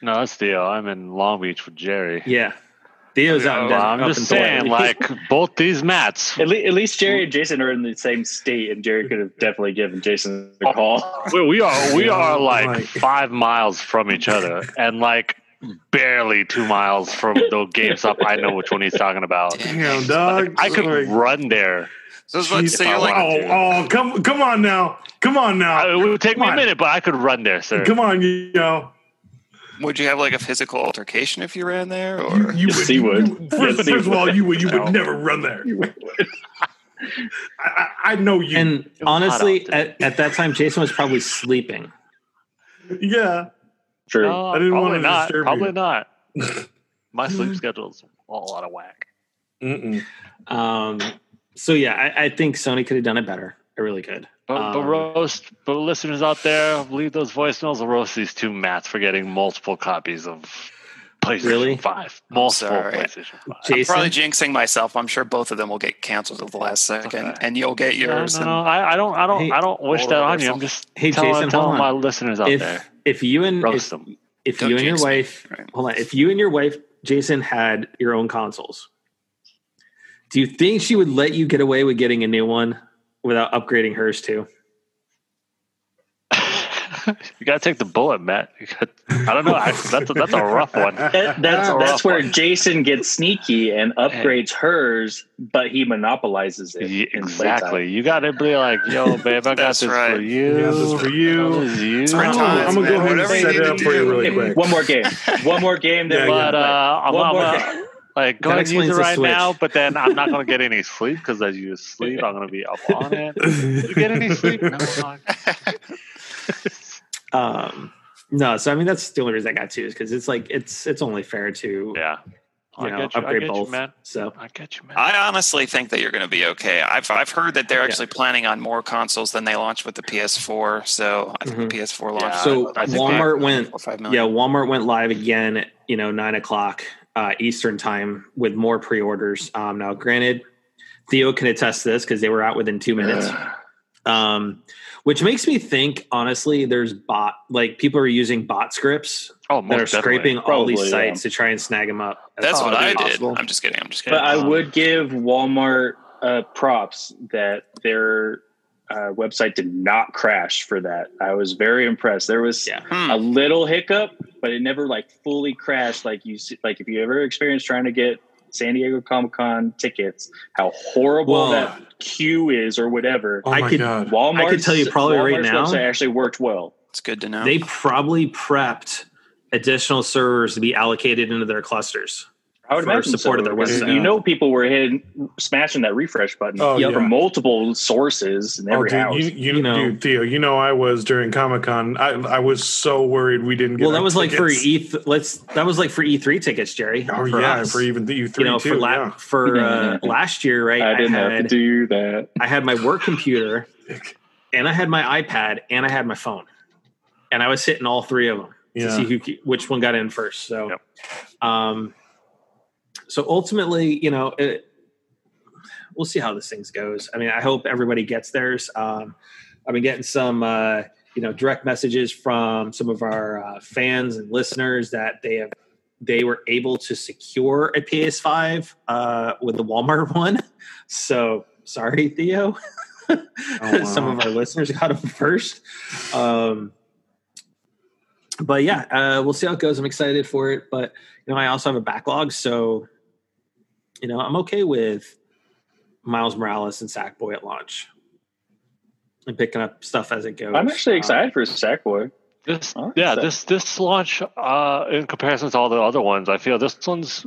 No, that's Theo. I'm in Long Beach with Jerry. Yeah, Theo's out. in Oh, Well, I'm just saying, (laughs) like both these mats. At, le- at least Jerry and Jason are in the same state, and Jerry could have definitely given Jason a call. (laughs) We, we are we are like like- five miles from each other, and like barely two miles from the GameStop. I know which one he's talking about. damn dog I could Like, run there. so. I was about to say you're like oh, oh come come on now come on now Uh, It would take me Come a minute, but I could run there, sir. come on you know Would you have like a physical altercation if you ran there, or you, you Yes, would, he would. you- first, Yes, first of all, you would you No. would never run there. (laughs) I, I, I know you. and honestly, at, at that time, Jason was probably sleeping. (laughs) yeah, True. No, I didn't wanna not. disturb Probably you. not. (laughs) My sleep schedule's all out of whack. Mm-mm. Um, so yeah, I, I think Sony could have done it better. It really could. But, but Um, roast, but listeners out there, leave those voicemails. We'll roast these two mats for getting multiple copies of PlayStation Really? Five. Multiple sorry. PlayStation Five. I'm probably jinxing myself. I'm sure both of them will get canceled at the last second, Okay. and you'll get yours. no, and- no, I, I don't, I don't, Hey, I don't wish that on, on you. I'm just Hey, telling, Jason, telling my listeners out if there. if you and Roast if, them. if Don't you and your wife Right. hold on, if you and your wife Jason had your own consoles, do you think she would let you get away with getting a new one without upgrading hers too? (laughs) you gotta take the bullet, Matt. You got, I don't know. I, that's a, that's a rough one. That, that's That's a that's rough where one. Jason gets sneaky and upgrades hers, but he monopolizes it. Yeah, exactly. You gotta be like, yo, (laughs) babe, I got this right. for you. Yeah, this is for you. I got this for you. Spring I'm gonna go ahead and Whatever you set it to up for you really Hey, quick. one more game. One more game. Then Yeah, But play. uh, I'm, One I'm more game. Like go That ahead and use it right Switch. now, but then I'm not gonna get (laughs) any sleep because as you sleep, I'm gonna be up on it. (laughs) You get any sleep? No, (laughs) Um, no, so I mean that's the only reason I got two is because it's like it's it's only fair to Yeah, I know get you. I upgrade get both. you, man. So I get you, man. I honestly think that you're going to be okay. I've I've heard that they're Yeah. actually planning on more consoles than they launched with the PS4. So I think Mhm. the PS4 launched. Yeah, so I think Walmart went four yeah. Walmart went live again at you know nine o'clock uh, Eastern time with more pre-orders. Um, now, granted, Theo can attest to this because they were out within two minutes. Um, which makes me think, honestly, there's bot like people are using bot scripts oh, that are most scraping all these Probably, yeah. sites to try and snag them up. as That's what I possibly did. possible. I'm just kidding. I'm just kidding. But I Um, would give Walmart uh, props that their uh, website did not crash for that. I was very impressed. There was Yeah. Hmm. a little hiccup, but it never like fully crashed. Like you see, like if you ever experienced trying to get San Diego Comic Con tickets, how horrible Well- that queue is or whatever. Oh I could- god. Walmart. I could tell you probably right now- website actually worked well. It's good to know. They probably prepped additional servers to be allocated into their clusters. I would For imagine support of their because website. You know, people were hitting, smashing that refresh button Oh, yeah. from multiple sources in Oh, every dude, house. you, you, You know. dude, Theo, you know I was during Comic Con. I, I was so worried we didn't get. Well, that our was like for. E. th- Let's that was like for E three tickets, Jerry. Oh for yeah, us. for even the E three. you know too. for la- yeah. for (laughs) uh, last year, right? I didn't have to do that. I had my work computer, and I had my iPad, and I had my phone, and I was hitting all three of them to see who which one got in first. So, Yep. um, so ultimately, you know, it, we'll see how this thing goes. I mean, I hope everybody gets theirs. Um, I've been getting some, uh, you know, direct messages from some of our uh, fans and listeners that they have they were able to secure a PS5 uh, with the Walmart (laughs) one. So sorry, Theo. (laughs) Oh, some of our listeners got them first. Um, but yeah, uh, we'll see how it goes. I'm excited for it, but you know, I also have a backlog, so you know, I'm okay with Miles Morales and Sackboy at launch and picking up stuff as it goes. I'm actually Um, excited for Sackboy. This, All right, yeah, so- this this launch, uh, in comparison to all the other ones, I feel this one's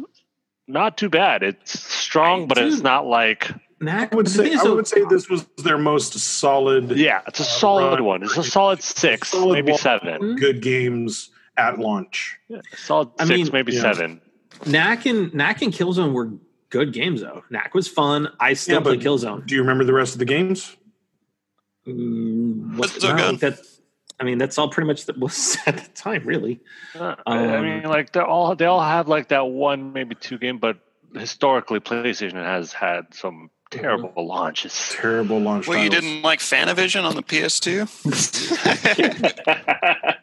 not too bad. It's strong, but it's not like Knack I would say I would say this was their most solid, yeah, it's a solid right. one. It's a solid six, Solid maybe one. seven. good games at launch. Yeah, solid I six, mean- maybe Yeah. seven. Knack and Knack and Killzone were good games though. Knack was fun. I still Yeah, play Killzone. Do you remember the rest of the games? Mm, what- Those are no, good. that, I mean, that's all pretty much that was (laughs) at the time, really. Uh, I- I Um, mean, like they're all they all have like that one, maybe two game, but historically, PlayStation has had some terrible launches. Terrible launch. well, you didn't like Fantavision on the PS2? (laughs) (laughs)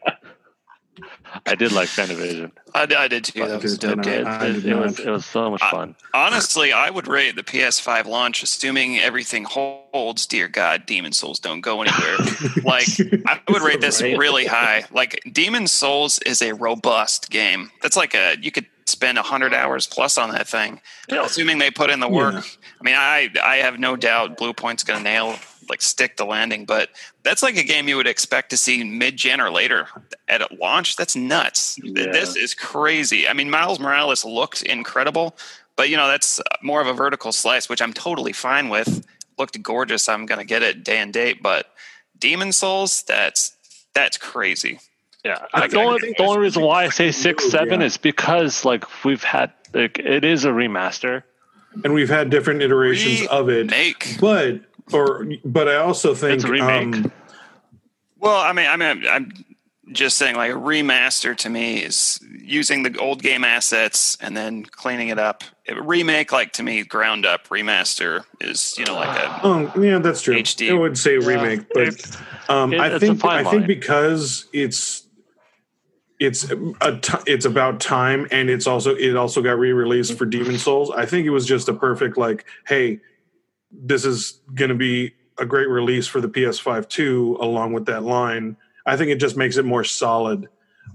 I did like Fantavision. I, I did too. That was a dope I game. It, it was it was so much I- fun. Honestly, I would rate the PS5 launch, assuming everything holds. Dear God, Demon Souls don't go anywhere. (laughs) like I would rate this Right. really high. Like Demon Souls is a robust game. That's like a you could spend hundred hours plus on that thing, assuming they put in the work. Yeah. I mean, I I have no doubt Bluepoint's going to nail like stick the landing, but that's like a game you would expect to see mid gen or later at a launch. That's nuts. Yeah. This is crazy. I mean, Miles Morales looked incredible, but you know that's more of a vertical slice, which I'm totally fine with. Looked gorgeous. I'm going to get it day and date, but Demon Souls, that's that's crazy. Yeah, I the only, the only reason why I say six, Yeah. seven is because like we've had like it is a remaster. and we've had different iterations of it. Make But or but I also think It's a remake. um, well, I mean, I mean, I'm just saying, like a remaster to me is using the old game assets and then cleaning it up. A remake, like to me, ground up remaster is you know like a Oh, yeah, that's true. HD. I would say remake, but It's- um, it- I think fine I think because it's it's a t- it's about time and it's also it also got re-released for demon souls i think it was just a perfect like hey this is going to be a great release for the ps5 too along with that line i think it just makes it more solid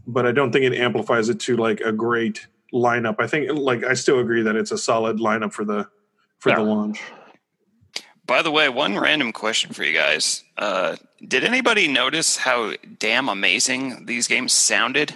but i don't think it amplifies it to like a great lineup i think like i still agree that it's a solid lineup for the for Yeah. the launch By the way, one random question for you guys. Uh, did anybody notice how damn amazing these games sounded?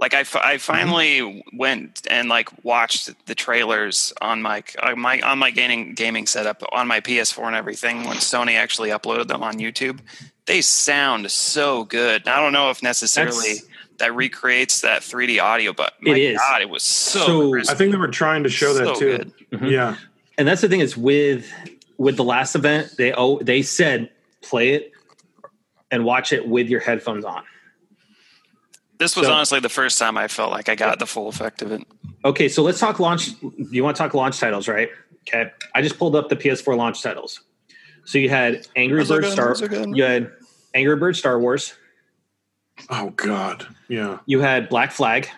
Like I, fi- I finally went and like watched the trailers on my on my on my gaming gaming setup on my PS4 and everything when Sony actually uploaded them on YouTube. They sound so good. I don't know if necessarily That's- that recreates that 3D audio, but It my is. God, it was so. So- i think they were trying to show that too good. Mhm. yeah and that's the thing is with with the last event they oh they said play it and watch it with your headphones on This was So- honestly the first time I felt like I got the full effect of it. okay so let's talk launch you want to talk launch titles right? Okay i just pulled up the ps4 launch titles. So you had angry Those are bird good, star good. you had angry bird star wars. Oh god yeah. You had black flag.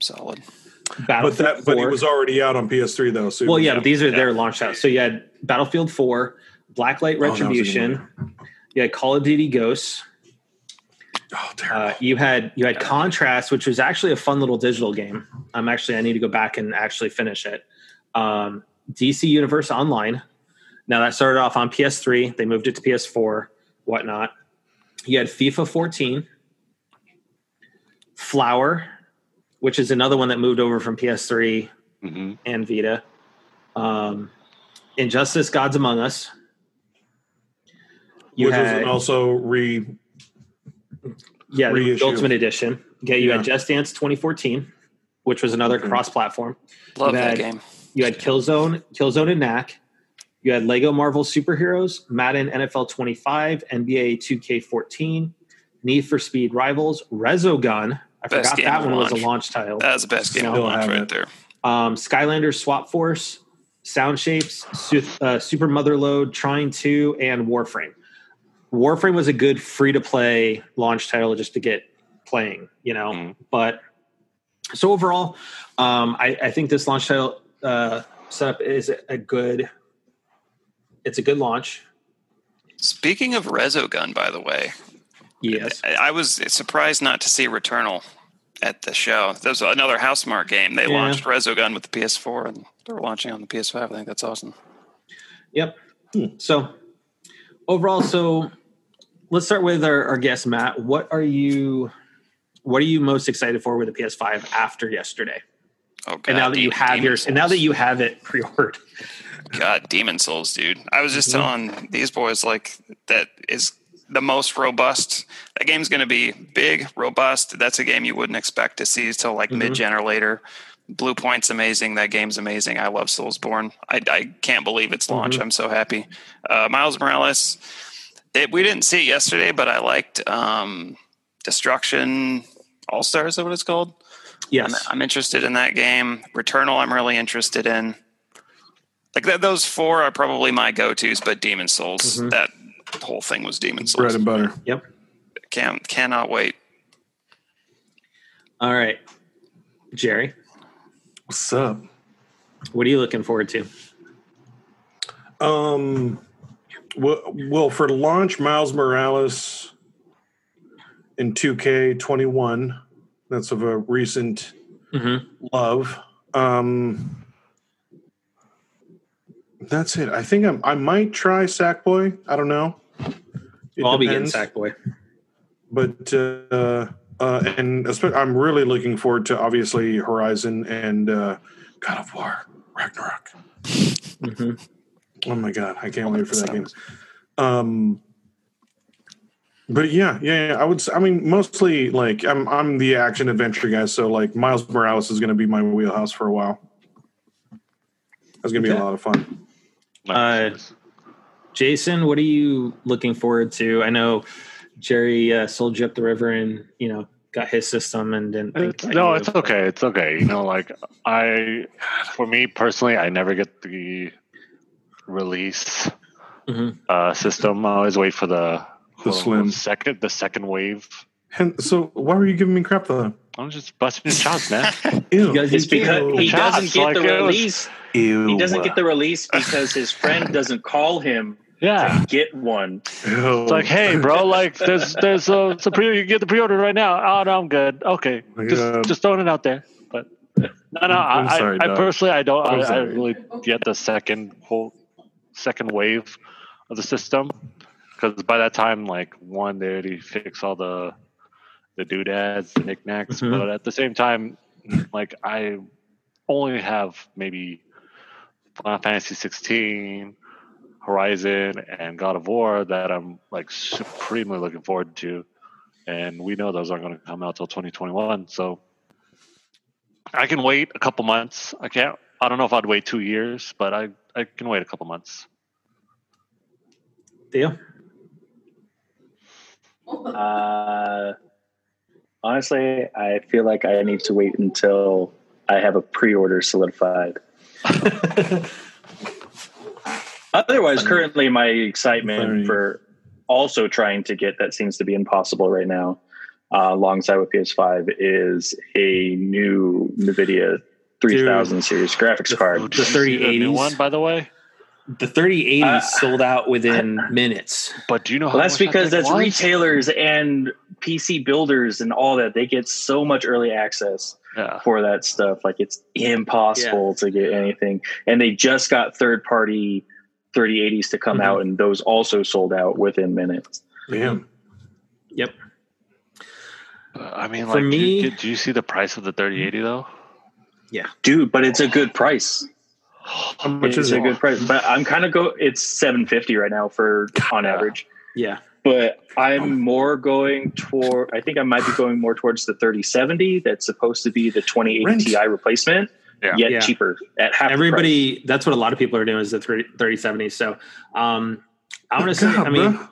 Solid. but battlefield that but it was already out on ps3 though so well yeah but these are Yeah. their launch titles. So you had battlefield 4 blacklight Oh, that was a good retribution you had call of duty ghosts oh Uh, you had you had contrast, which was actually a fun little digital game. I'm actually I need to go back and actually finish it. Um, DC Universe Online. Now that started off on PS3. They moved it to PS4, whatnot. You had FIFA 14, Flower, which is another one that moved over from PS3 hmm and Vita. Um, Injustice: Gods Among Us. You which had was also re Yeah, the. Ultimate Edition. Okay, you Yeah. had Just Dance 2014, which was another Okay. cross-platform. Love You that had- game. You had Killzone, Killzone and Knack. You had Lego Marvel Superheroes, Madden NFL 25, NBA 2K14, Need for Speed Rivals, Resogun. I Best forgot that of one was a launch. launch title. That was the best game Still of launch right it. there. Um, Skylanders Swap Force, Sound Shapes, Su- uh, Super Motherload, Trine 2, and Warframe. Warframe was a good free to play launch title just to get playing, you know. Mhm. But so overall, um, I, I think this launch title uh, setup is a good. It's a good launch. Speaking of Resogun, by the way, Yes. I I was surprised not to see Returnal at the show. There's another Housemarque game. They Yeah. launched Resogun with the PS4, and they're launching on the PS5. I think that's awesome. Yep. So overall, so let's start with our, our guest Matt. What are you? What are you most excited for with the PS5 after yesterday? Oh god! and now that you have Demon yours, and now that you have it pre-ordered, God, Demon Souls, dude. I was just Mhm. telling these boys like that is the most robust. That game's going to be big, robust. That's a game you wouldn't expect to see till like Mhm. mid-gen or later. Bluepoint's amazing. That game's amazing. I love Soulsborne. I, I can't believe it's launch. Mhm. I'm so happy. Uh, Miles Morales. It, we didn't see it yesterday, but I liked um, Destruction All Stars. Is that what it's called? yes, I'm, I'm interested in that game. Returnal, I'm really interested in. Like that, those four are probably my go-tos, but Demon Souls, Mhm. that whole thing was Demon Souls, bread and butter. yep. Can cannot wait. All right, Jerry, What's up? what are you looking forward to? Um, well, well, for launch, Miles Morales in 2K21. That's of a recent Mm-hmm. love. Um, that's it. I think I'm, I might try Sackboy. I don't know. It I'll be getting depends. Sackboy. but uh, uh, and I'm really looking forward to obviously Horizon and uh, God of War Ragnarok. hmm Oh my god, I can't wait for that game. Um, but yeah, yeah, yeah, I would. I mean, mostly like I'm I'm the action adventure guy, so like Miles Morales is going to be my wheelhouse for a while. That's going to be Okay. a lot of fun. Nice. Jason, what are you looking forward to? I know Jerry uh, sold you up the river, and you know got his system, and didn't think. It's- no, it's okay. It's okay. You know, like I, for me personally, I never get the release Mhm. uh, system. I always wait for the, The quote, slim. second, the second wave. And so why were you giving me crap though? I'm just busting his chops, man. (laughs) Ew. guys- It's because he doesn't get like the was- release. Ew. He doesn't get the release (laughs) because his friend doesn't call him Yeah. to get one. Ew. It's like, hey, bro, (laughs) like there's there's a, it's a pre you can get the pre-order right now. Oh no, I'm good. Okay, My just God. just throwing it out there. But no, no, I, I'm sorry, I, I personally I don't I'm I, I really get the second whole second wave of the system because by that time, like one, they already fix all the the doodads, the knickknacks. Mhm. But at the same time, like I only have maybe Final Fantasy 16, Horizon, and God of War that I'm like supremely looking forward to, and we know those aren't going to come out till 2021. So I can wait a couple months. I can't. I don't know if I'd wait two years, but I I can wait a couple months. Deal. (laughs) Uh, honestly, I feel like I need to wait until I have a pre-order solidified. (laughs) Otherwise, currently my excitement Sorry. for also trying to get that seems to be impossible right now, uh, alongside with PS5, is a new NVIDIA 3000 series graphics Oh, card. did you see the 3080s? new one, by the way. The 3080 Uh, sold out within minutes. But do you know how Well, that's much that because thing that's was? retailers and PC builders and all that. They get so much early access. Yeah. for that stuff. Like it's impossible to get anything. And they just got third party 3080s to come Mhm. out, and those also sold out within minutes. Damn. Yep. I mean, For like, do, me- you, do you see the price of the 3080 though? Yeah, dude, but it's a good price. How much It's is a good price. But I'm kind of go it's 750 right now for on average. Yeah. But I'm more going toward I think I might be going more towards the 3070 that's supposed to be the 2080 Ti replacement. Yeah. Yet Yeah. cheaper at half the price. Everybody, that's what a lot of people are doing is the 30, 3070. So um, I want to say, God, I mean, bro.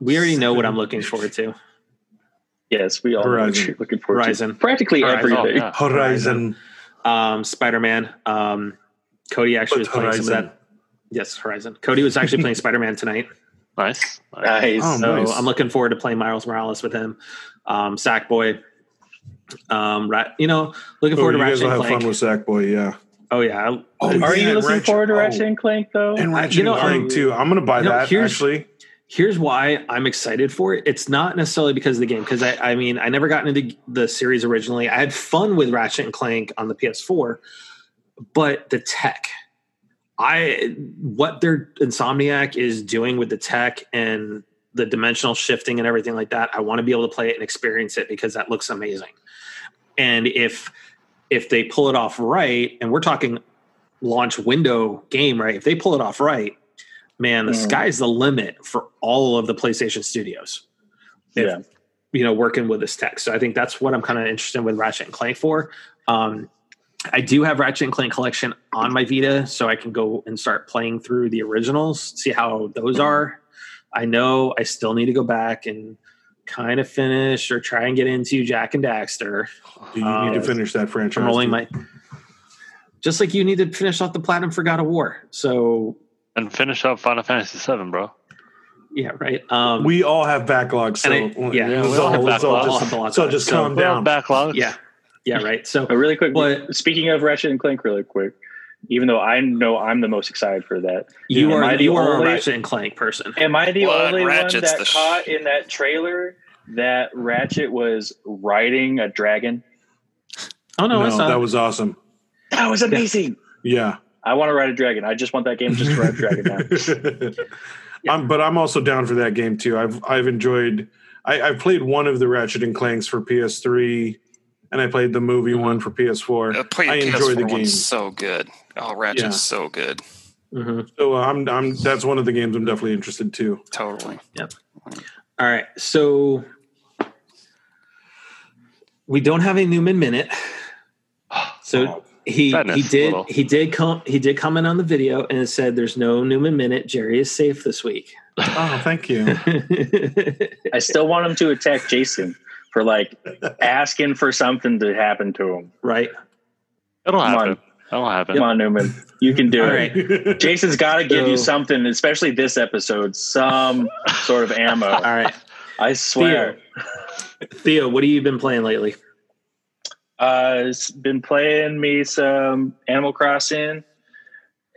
we already know what I'm looking forward to. Yes, we all Horizon. you're looking forward Horizon. to. Practically Horizon. Oh, everything. yeah. Horizon. Um, Spider Man. Um, Cody actually was But playing some of that. Yes, Horizon. Cody was actually playing (laughs) Spider Man tonight. Nice. nice. Nice. Oh, So nice. I'm looking forward to playing Miles Morales with him. Um, Sackboy. Um, right, you know, looking Oh, forward you to guys Ratchet will and have Clank. fun with Sackboy, yeah. oh yeah, Oh, Are yeah, you looking Ratchet- forward to oh. Ratchet and Clank though? And Ratchet you know, and Clank um, too. I'm gonna buy you know, that actually. Here's why I'm excited for it. It's not necessarily because of the game, because I, I mean, I never got into the series originally. I had fun with Ratchet and Clank on the PS4, but the tech, I what their Insomniac is doing with the tech and the dimensional shifting and everything like that, I want to be able to play it and experience it because that looks amazing. And if if they pull it off right, and we're talking launch window game, right? If they pull it off right, man, the Mm. sky's the limit for all of the PlayStation studios. If, Yeah. You know, working with this tech. So I think that's what I'm kind of interested with Ratchet and Clank for. Um, I do have Ratchet and Clank collection on my Vita, so I can go and start playing through the originals, see how those are. I know I still need to go back and kind of finish or try and get into Jak and Daxter. Do you Uh, need to finish that franchise? I'm rolling too? my just like you need to finish off the platinum for God of War. So And finish up Final Fantasy 7, bro. yeah, right. Um, We all have backlogs, so I- yeah, let's we all all, have let's all backlogs. just, All so just backlogs. calm We're down. backlog. yeah, yeah, right. So But really quick, But- speaking of Ratchet and Clank, really quick, even though I know I'm the most excited for that, you Am are I the you are only- a Ratchet and Clank person. am I the What? only Ratchet's one the that sh- caught in that trailer that Ratchet was riding a dragon? Oh no, no, it's not. that was awesome. That was amazing. Yeah. I want to ride a dragon. I just want that game just to ride a dragon now. (laughs) I'm, but I'm also down for that game too. I've I've enjoyed. I, I've played one of the Ratchet and Clanks for PS3, and I played the movie one for PS4. Uh, play I PS4 enjoy the game. so good. Oh, Ratchet's Yeah. so good. Mhm. So uh, I'm I'm that's one of the games I'm definitely interested too. Totally. Yep. All right, so we don't have a Newman minute. So Oh, he Sadness, he did he did come he did comment on the video and it said there's no Newman minute. Jerry is safe this week. oh, thank you. (laughs) I still want him to attack Jason for like asking for something to happen to him. right. It'll Come happen. on. It'll happen. Come on, Newman. You can do All it. right. Jason's got to give you something, especially this episode, some sort of ammo. All right. I swear. Theo, what have you been playing lately? Uh, it's been playing me some Animal Crossing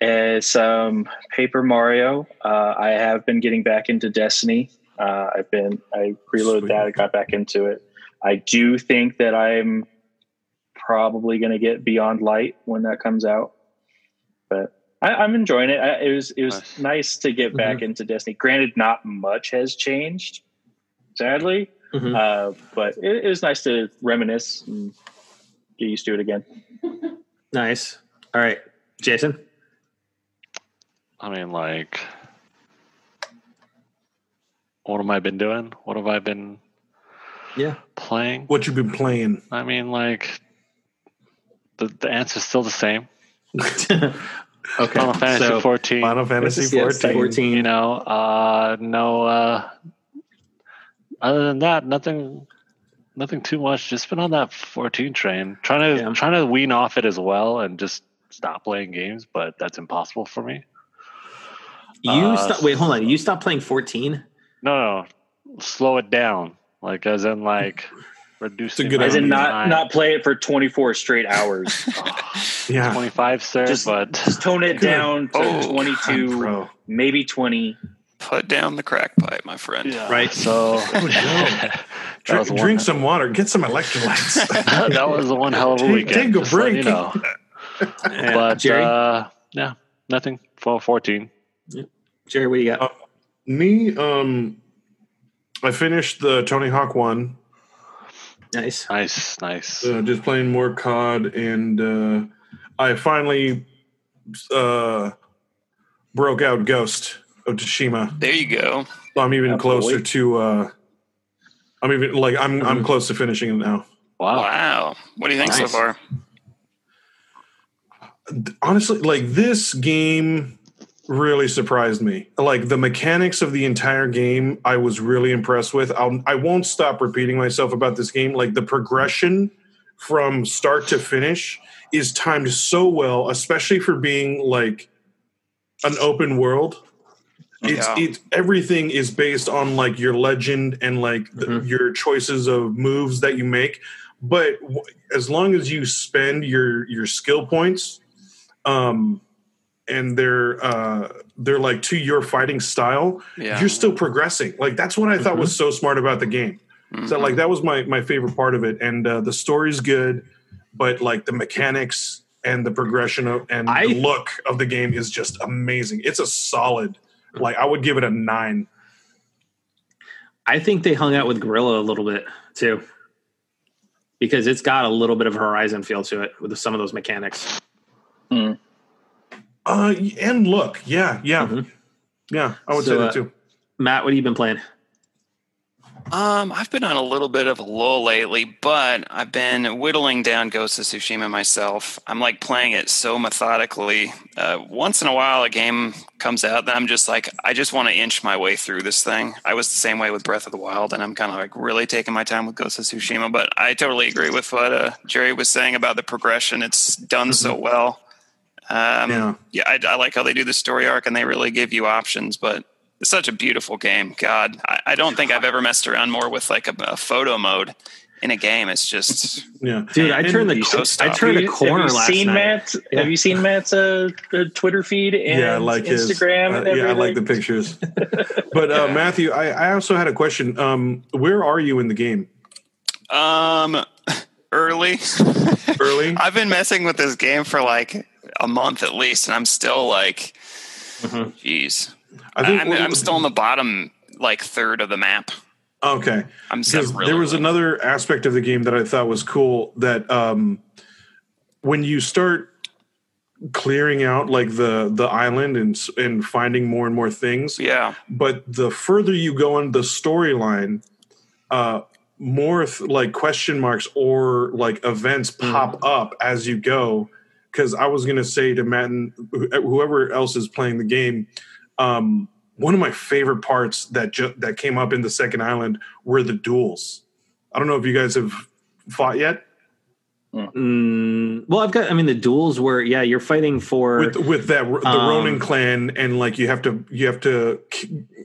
and some Paper Mario. Uh, I have been getting back into Destiny. Uh, I've been I reloaded Sweet. that. I got back into it. I do think that I'm probably going to get Beyond Light when that comes out, but I, I'm enjoying it. I, it was it was Nice. nice to get back into Destiny. Granted, not much has changed, sadly, Mhm. uh, but it, it was nice to reminisce and get used to it again. (laughs) Nice. All right, Jason. I mean, like, what have I been doing? What have I been Yeah. playing? What you've been playing? I mean, like, the the answer's still the same. (laughs) okay. Final Fantasy so, 14. Final Fantasy yes, 14. 14. You know, uh, no. Uh, other than that, nothing. Nothing too much. Just been on that 14 train, trying to Yeah. trying to wean off it as well, and just stop playing games. But that's impossible for me. You Uh, stop. Wait, hold on. You stop playing 14. No, no, slow it down. Like as in like (laughs) reduce. It's a the good amount As in not time. not play it for 24 straight hours. (laughs) (laughs) Yeah. 25, sir. Just- but Just tone it down to Oh, 22, Bro. maybe 20. Put down the crack pipe, my friend. yeah. Right. So (laughs) Drink, that drink some water. Get some electrolytes. (laughs) (laughs) that was the one hell of a Take- weekend. take a just break. You know. Yeah. But Jerry, uh, yeah, nothing. For 14. Jerry, what do you got? Uh, Me, um, I finished the Tony Hawk one. nice. Nice, nice. Uh, just playing more COD, and uh, I finally uh, broke out Ghost of Tsushima. There you go. So I'm even Oh, closer to. Uh, I'm even like I'm I'm Mhm. close to finishing it now. Wow. Wow. What do you think so far? honestly like this game really surprised me like the mechanics of the entire game i was really impressed with I'll, i won't stop repeating myself about this game like the progression from start to finish is timed so well especially for being like an open world it's Yeah. it's everything is based on like your legend and like the, Mhm. your choices of moves that you make but w- as long as you spend your your skill points um and they're uh they're like to your fighting style Yeah. you're still progressing like that's what i thought was so smart about the game so Mhm. like that was my my favorite part of it and uh the story's good but like the mechanics and the progression of, and I- the look of the game is just amazing it's a solid like i would give it a nine I think they hung out with Guerrilla a little bit too, because it's got a little bit of Horizon feel to it with some of those mechanics. uh and look yeah yeah Mhm. yeah i would So, say that uh, too Matt, what have you been playing? Um, I've been on a little bit of a lull lately, but I've been whittling down Ghost of Tsushima myself. I'm like playing it so methodically. Uh, once in a while, a game comes out that I'm just like, I just want to inch my way through this thing. I was the same way with Breath of the Wild, and I'm kind of like really taking my time with Ghost of Tsushima. But I totally agree with what uh, Jerry was saying about the progression. It's done so well. Um, Yeah. yeah, I, I like how they do the story arc, and they really give you options. But such a beautiful game. God, I, I don't think I've ever messed around more with like a, a photo mode in a game. It's just (laughs) yeah Dude, I turned the you so I stop. turned a Have corner have you last seen night. Matt? Yeah. Have you seen Matt's uh, uh, Twitter feed and yeah, I like his. Instagram? and uh, yeah, I like the pictures. (laughs) but uh, Matthew, I, I also had a question. Um, where are you in the game? um early. (laughs) Early? I've been messing with this game for like a month at least, and I'm still like, Mhm. jeez. I I'm, I'm still in the bottom like third of the map. okay. I'm Because really, there was another aspect of the game that I thought was cool. That um, when you start clearing out like the the island and and finding more and more things, yeah. but the further you go in the storyline, uh, more th- like question marks or like events pop up as you go. Because I was gonna say to Matt and wh- whoever else is playing the game, um, one of my favorite parts that ju- that came up in the second island were the duels. I don't know if you guys have fought yet. Mm, well, I've got. I mean, the duels were yeah, you're fighting for with with that the Um, Ronin clan and like you have to you have to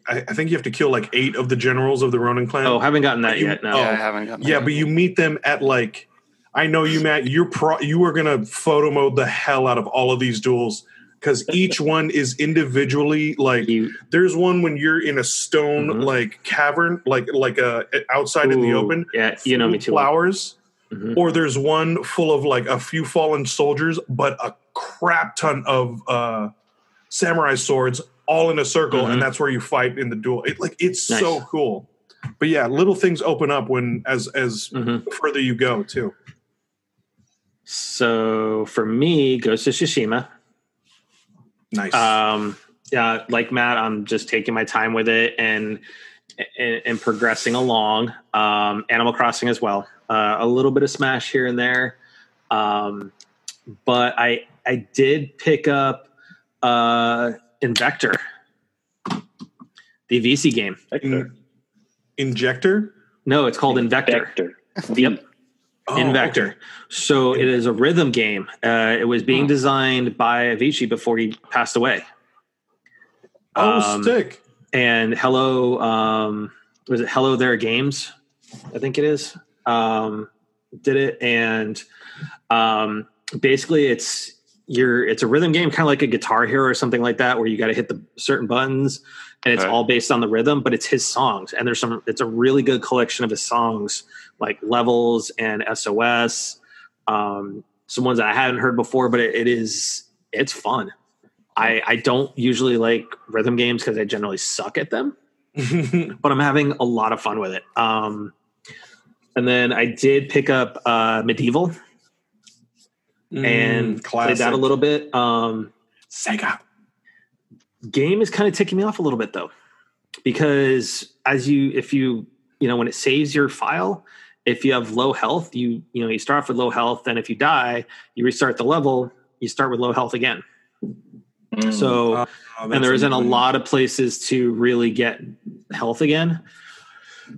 I I think you have to kill like eight of the generals of the Ronin clan. Oh, haven't gotten that You- yet. No. oh, Yeah, I haven't gotten yeah, that. but you meet them at like I know you Matt. You're pro. You are gonna photo mode the hell out of all of these duels because each one is individually like. You, There's one when you're in a stone Mhm. like cavern, like like a outside in the open. Yeah, you know me too. Flowers. Mhm. Or there's one full of like a few fallen soldiers, but a crap ton of uh, samurai swords all in a circle, Mhm. and that's where you fight in the duel. It like it's Nice. so cool. But yeah, little things open up when as as Mhm. further you go too. So for me, Ghost of Tsushima. Nice. Um, yeah, like Matt, I'm just taking my time with it and and, and progressing along. Um, Animal Crossing as well. Uh, a little bit of Smash here and there, um, but I I did pick up uh, Invector, the VC game. In- Injector. No, it's called Invector. Vector. Yep. Oh, Invector. okay. So it is a rhythm game. Uh, it was being designed by Avicii before he passed away. Oh, Um, sick. and hello um was it hello there games i think it is um did it and um basically it's you're it's a rhythm game kind of like a guitar hero or something like that where you got to hit the certain buttons and it's Okay. all based on the rhythm but it's his songs and there's some it's a really good collection of his songs like levels and sos um some ones that i hadn't heard before but it, it is it's fun I, I don't usually like rhythm games because I generally suck at them, (laughs) but I'm having a lot of fun with it. Um, and then I did pick up uh, MediEvil and Mm, played that a little bit. Um, Sega. Game is kind of ticking me off a little bit though, because as you, if you, you know, when it saves your file, if you have low health, you, you know, you start off with low health. Then if you die, you restart the level, you start with low health again. Mm. So, Oh, and there isn't a lot of places to really get health again.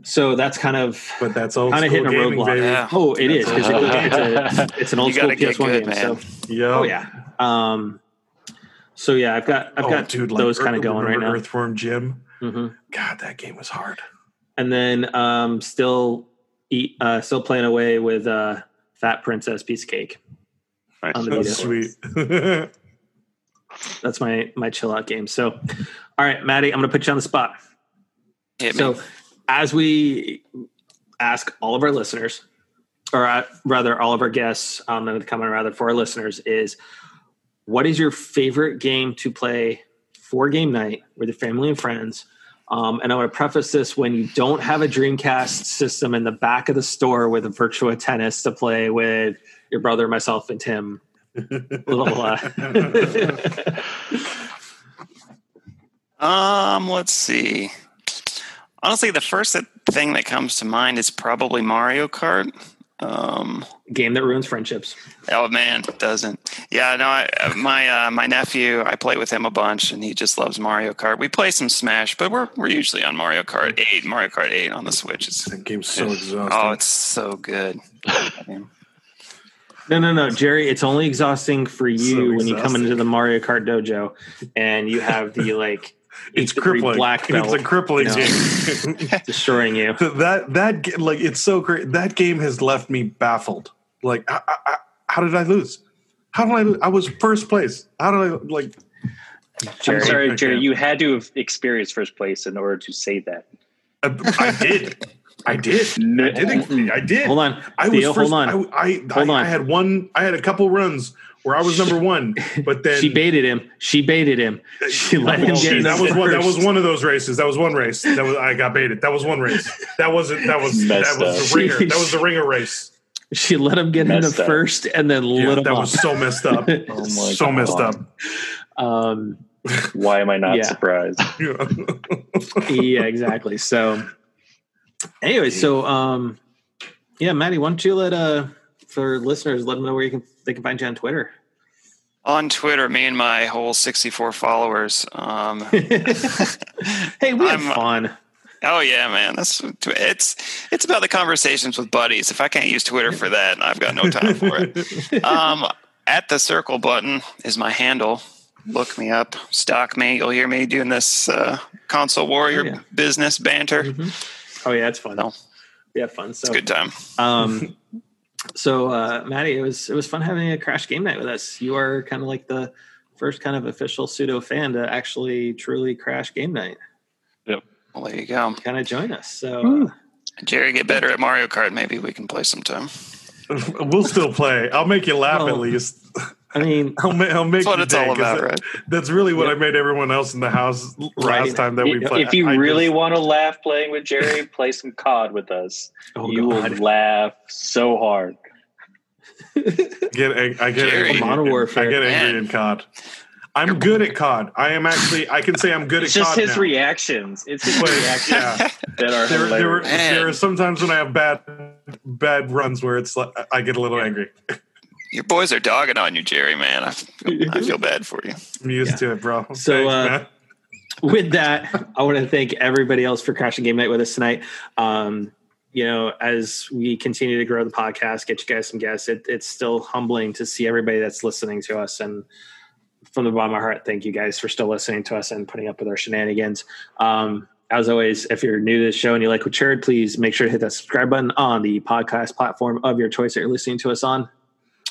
So that's kind of But that's old kind of school hitting a roadblock. Yeah. Oh, it is. 'cause It's, a, it's an (laughs) old You school PS1 good, game. man. So, Yeah. oh yeah. Um, so yeah, I've got I've Oh, got dude, like, those kind of going right now. Earthworm Jim. hmm God, that game was hard. And then um, still eat, uh, still playing away with uh, Fat Princess Piece of Cake. Nice. On the That's Vita. sweet. That's my my chill out game. So, all right, Maddie, I'm going to put you on the spot. Hit me. So, as we ask all of our listeners, or uh, rather, all of our guests, um, and the comment rather for our listeners is, what is your favorite game to play for game night with your family and friends? Um, and I want to preface this when you don't have a Dreamcast system in the back of the store with a Virtua Tennis to play with your brother, myself, and Tim. (laughs) Little, uh, (laughs) Um, let's see. Honestly, the first thing that comes to mind is probably Mario Kart. Um, game that ruins friendships. oh man, it doesn't. Yeah, no, I, uh, my uh, my nephew, I play with him a bunch, and he just loves Mario Kart. We play some Smash, but we're we're usually on Mario Kart Eight. Mario Kart Eight on the Switch. It's, that game's so exhausting. oh, it's so good. (laughs) No, no, no, Jerry. It's only exhausting for you So when you come into the Mario Kart dojo and you have the like it's crippling. black belt (laughs) It's a crippling No. game. (laughs) destroying you. (laughs) that that like it's so great. That game has left me baffled. Like, I, I, I- how did I lose? How did I? I was first place. How did I like? Jerry. I'm sorry, Jerry. You had to have experienced first place in order to say that. I, I did. I did. No. I did. I did. Hold on, I Theo. was first. hold on. I, I, Hold I, on. I had one. I had a couple runs where I was number one, but (laughs) then she baited him. She baited him. She let him get in that was first. one. That was one of those races. That was one race. That was I got baited. That was one race. That wasn't. That was that was up. the ringer. That was the ringer race. She let him get into Messed up. first and then Yeah, lit him that up. was so messed up. (laughs) Oh so God. messed up. um, Why am I not Yeah. surprised? (laughs) yeah, exactly. So, anyway, so um, yeah, Maddie, why don't you let uh for listeners let them know where you can they can find you on Twitter. On Twitter, me and my whole 64 followers. Um, (laughs) (laughs) hey, we have I'm- fun. Oh yeah, man. That's it's it's about the conversations with buddies. If I can't use Twitter for that, I've got no time for it. (laughs) Um, at the circle button is my handle. Look me up, stalk me. You'll hear me doing this uh, console warrior Oh, yeah. business banter. Mhm. Oh yeah, it's fun. No. Yeah, fun. It's So a good time. Um, so uh, Maddie, it was it was fun having a crash game night with us. You are kind of like the first kind of official pseudo fan to actually truly crash game night. Well, there you go. Kind of join us. So uh, Jerry, get better at Mario Kart. Maybe we can play sometime. (laughs) we'll still play. I'll make you laugh Oh. at least. (laughs) I mean, (laughs) I'll, ma- I'll make That's what your it's all about, that- right? That's really what Yep. I made everyone else in the house last Right. time that we If- played. if you I really just- want to laugh playing with Jerry, (laughs) play some COD with us. oh you god, will laugh so hard. (laughs) get, ang- I get Jerry. angry. Modern in- Warfare. I get angry Man. in COD. I'm good at COD. I am actually. I can say I'm good It's at just COD his now. reactions. It's his But, reactions yeah. that are There, there, hilarious. Man. there are sometimes when I have bad bad runs where it's like I get a little angry. Your boys are dogging on you, Jerry. Man, I feel, I feel bad for you. I'm used Yeah. to it, bro. So, Thanks, uh, with that, I want to thank everybody else for crashing game night with us tonight. Um, you know, as we continue to grow the podcast, get you guys some guests, it, it's still humbling to see everybody that's listening to us. And from the bottom of my heart, thank you guys for still listening to us and putting up with our shenanigans. Um, as always, if you're new to the show and you like what you heard, please make sure to hit that subscribe button on the podcast platform of your choice that you're listening to us on.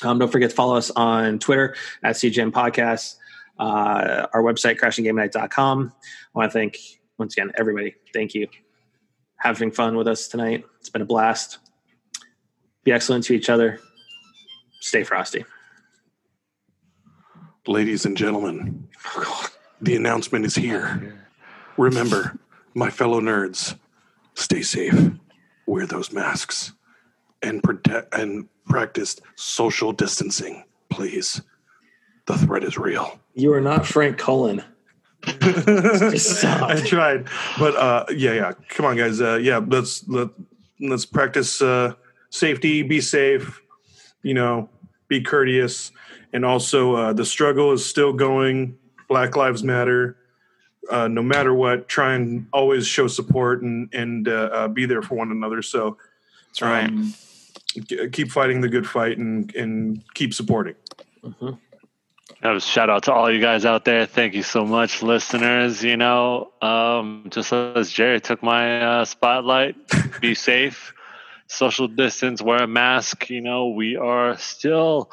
Um, don't forget to follow us on Twitter at CGM Podcasts, uh, our website, crashinggamenight.com. I want to thank, once again, everybody. Thank you. Having fun with us tonight. It's been a blast. Be excellent to each other. Stay frosty. Ladies and gentlemen, the announcement is here. Remember, my fellow nerds, stay safe. Wear those masks and protect and practice social distancing, please. The threat is real. You are not Frank Cullen. (laughs) I tried, but uh, yeah, yeah. Come on, guys. Uh, yeah, let's let let's practice uh, safety. Be safe. You know, be courteous, and also uh, the struggle is still going. Black Lives Matter. Uh, no matter what, try and always show support and and uh, uh, be there for one another. So, That's right. um, g- keep fighting the good fight and and keep supporting. Mhm. That was shout out to all you guys out there. Thank you so much, listeners. You know, um, just as Jerry took my uh, spotlight, be (laughs) safe, social distance, wear a mask. You know, we are still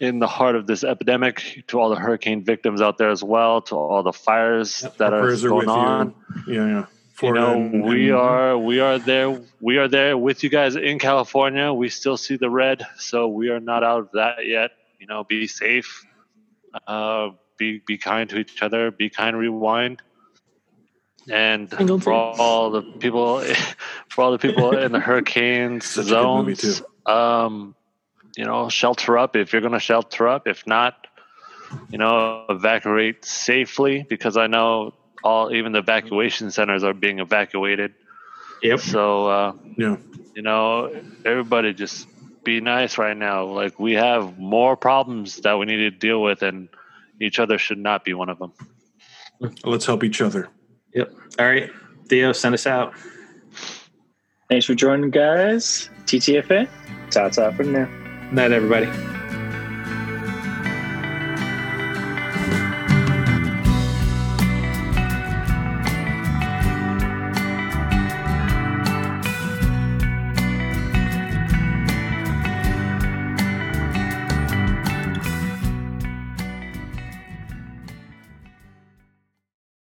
in the heart of this epidemic. To all the hurricane victims out there as well, to all the fires Yep. that are prayers are going with you. on. Yeah, yeah. You know, and- we and- are we are there. We are there with you guys in California. We still see the red, so we are not out of that yet. You know, be safe. Uh, be be kind to each other. Be kind. Rewind. And Singleton. for all the people, (laughs) for all the people in the hurricanes (laughs) Such a good movie, zones, um, you know, shelter up if you're going to shelter up. If not, you know, evacuate safely because I know all even the evacuation centers are being evacuated. Yep. So uh, yeah. you know, everybody just be nice right now. Like we have more problems that we need to deal with, and each other should not be one of them. Let's help each other. Yep. All right. Theo, send us out. Thanks for joining, guys. TTFN. Ta ta for now. Night, everybody.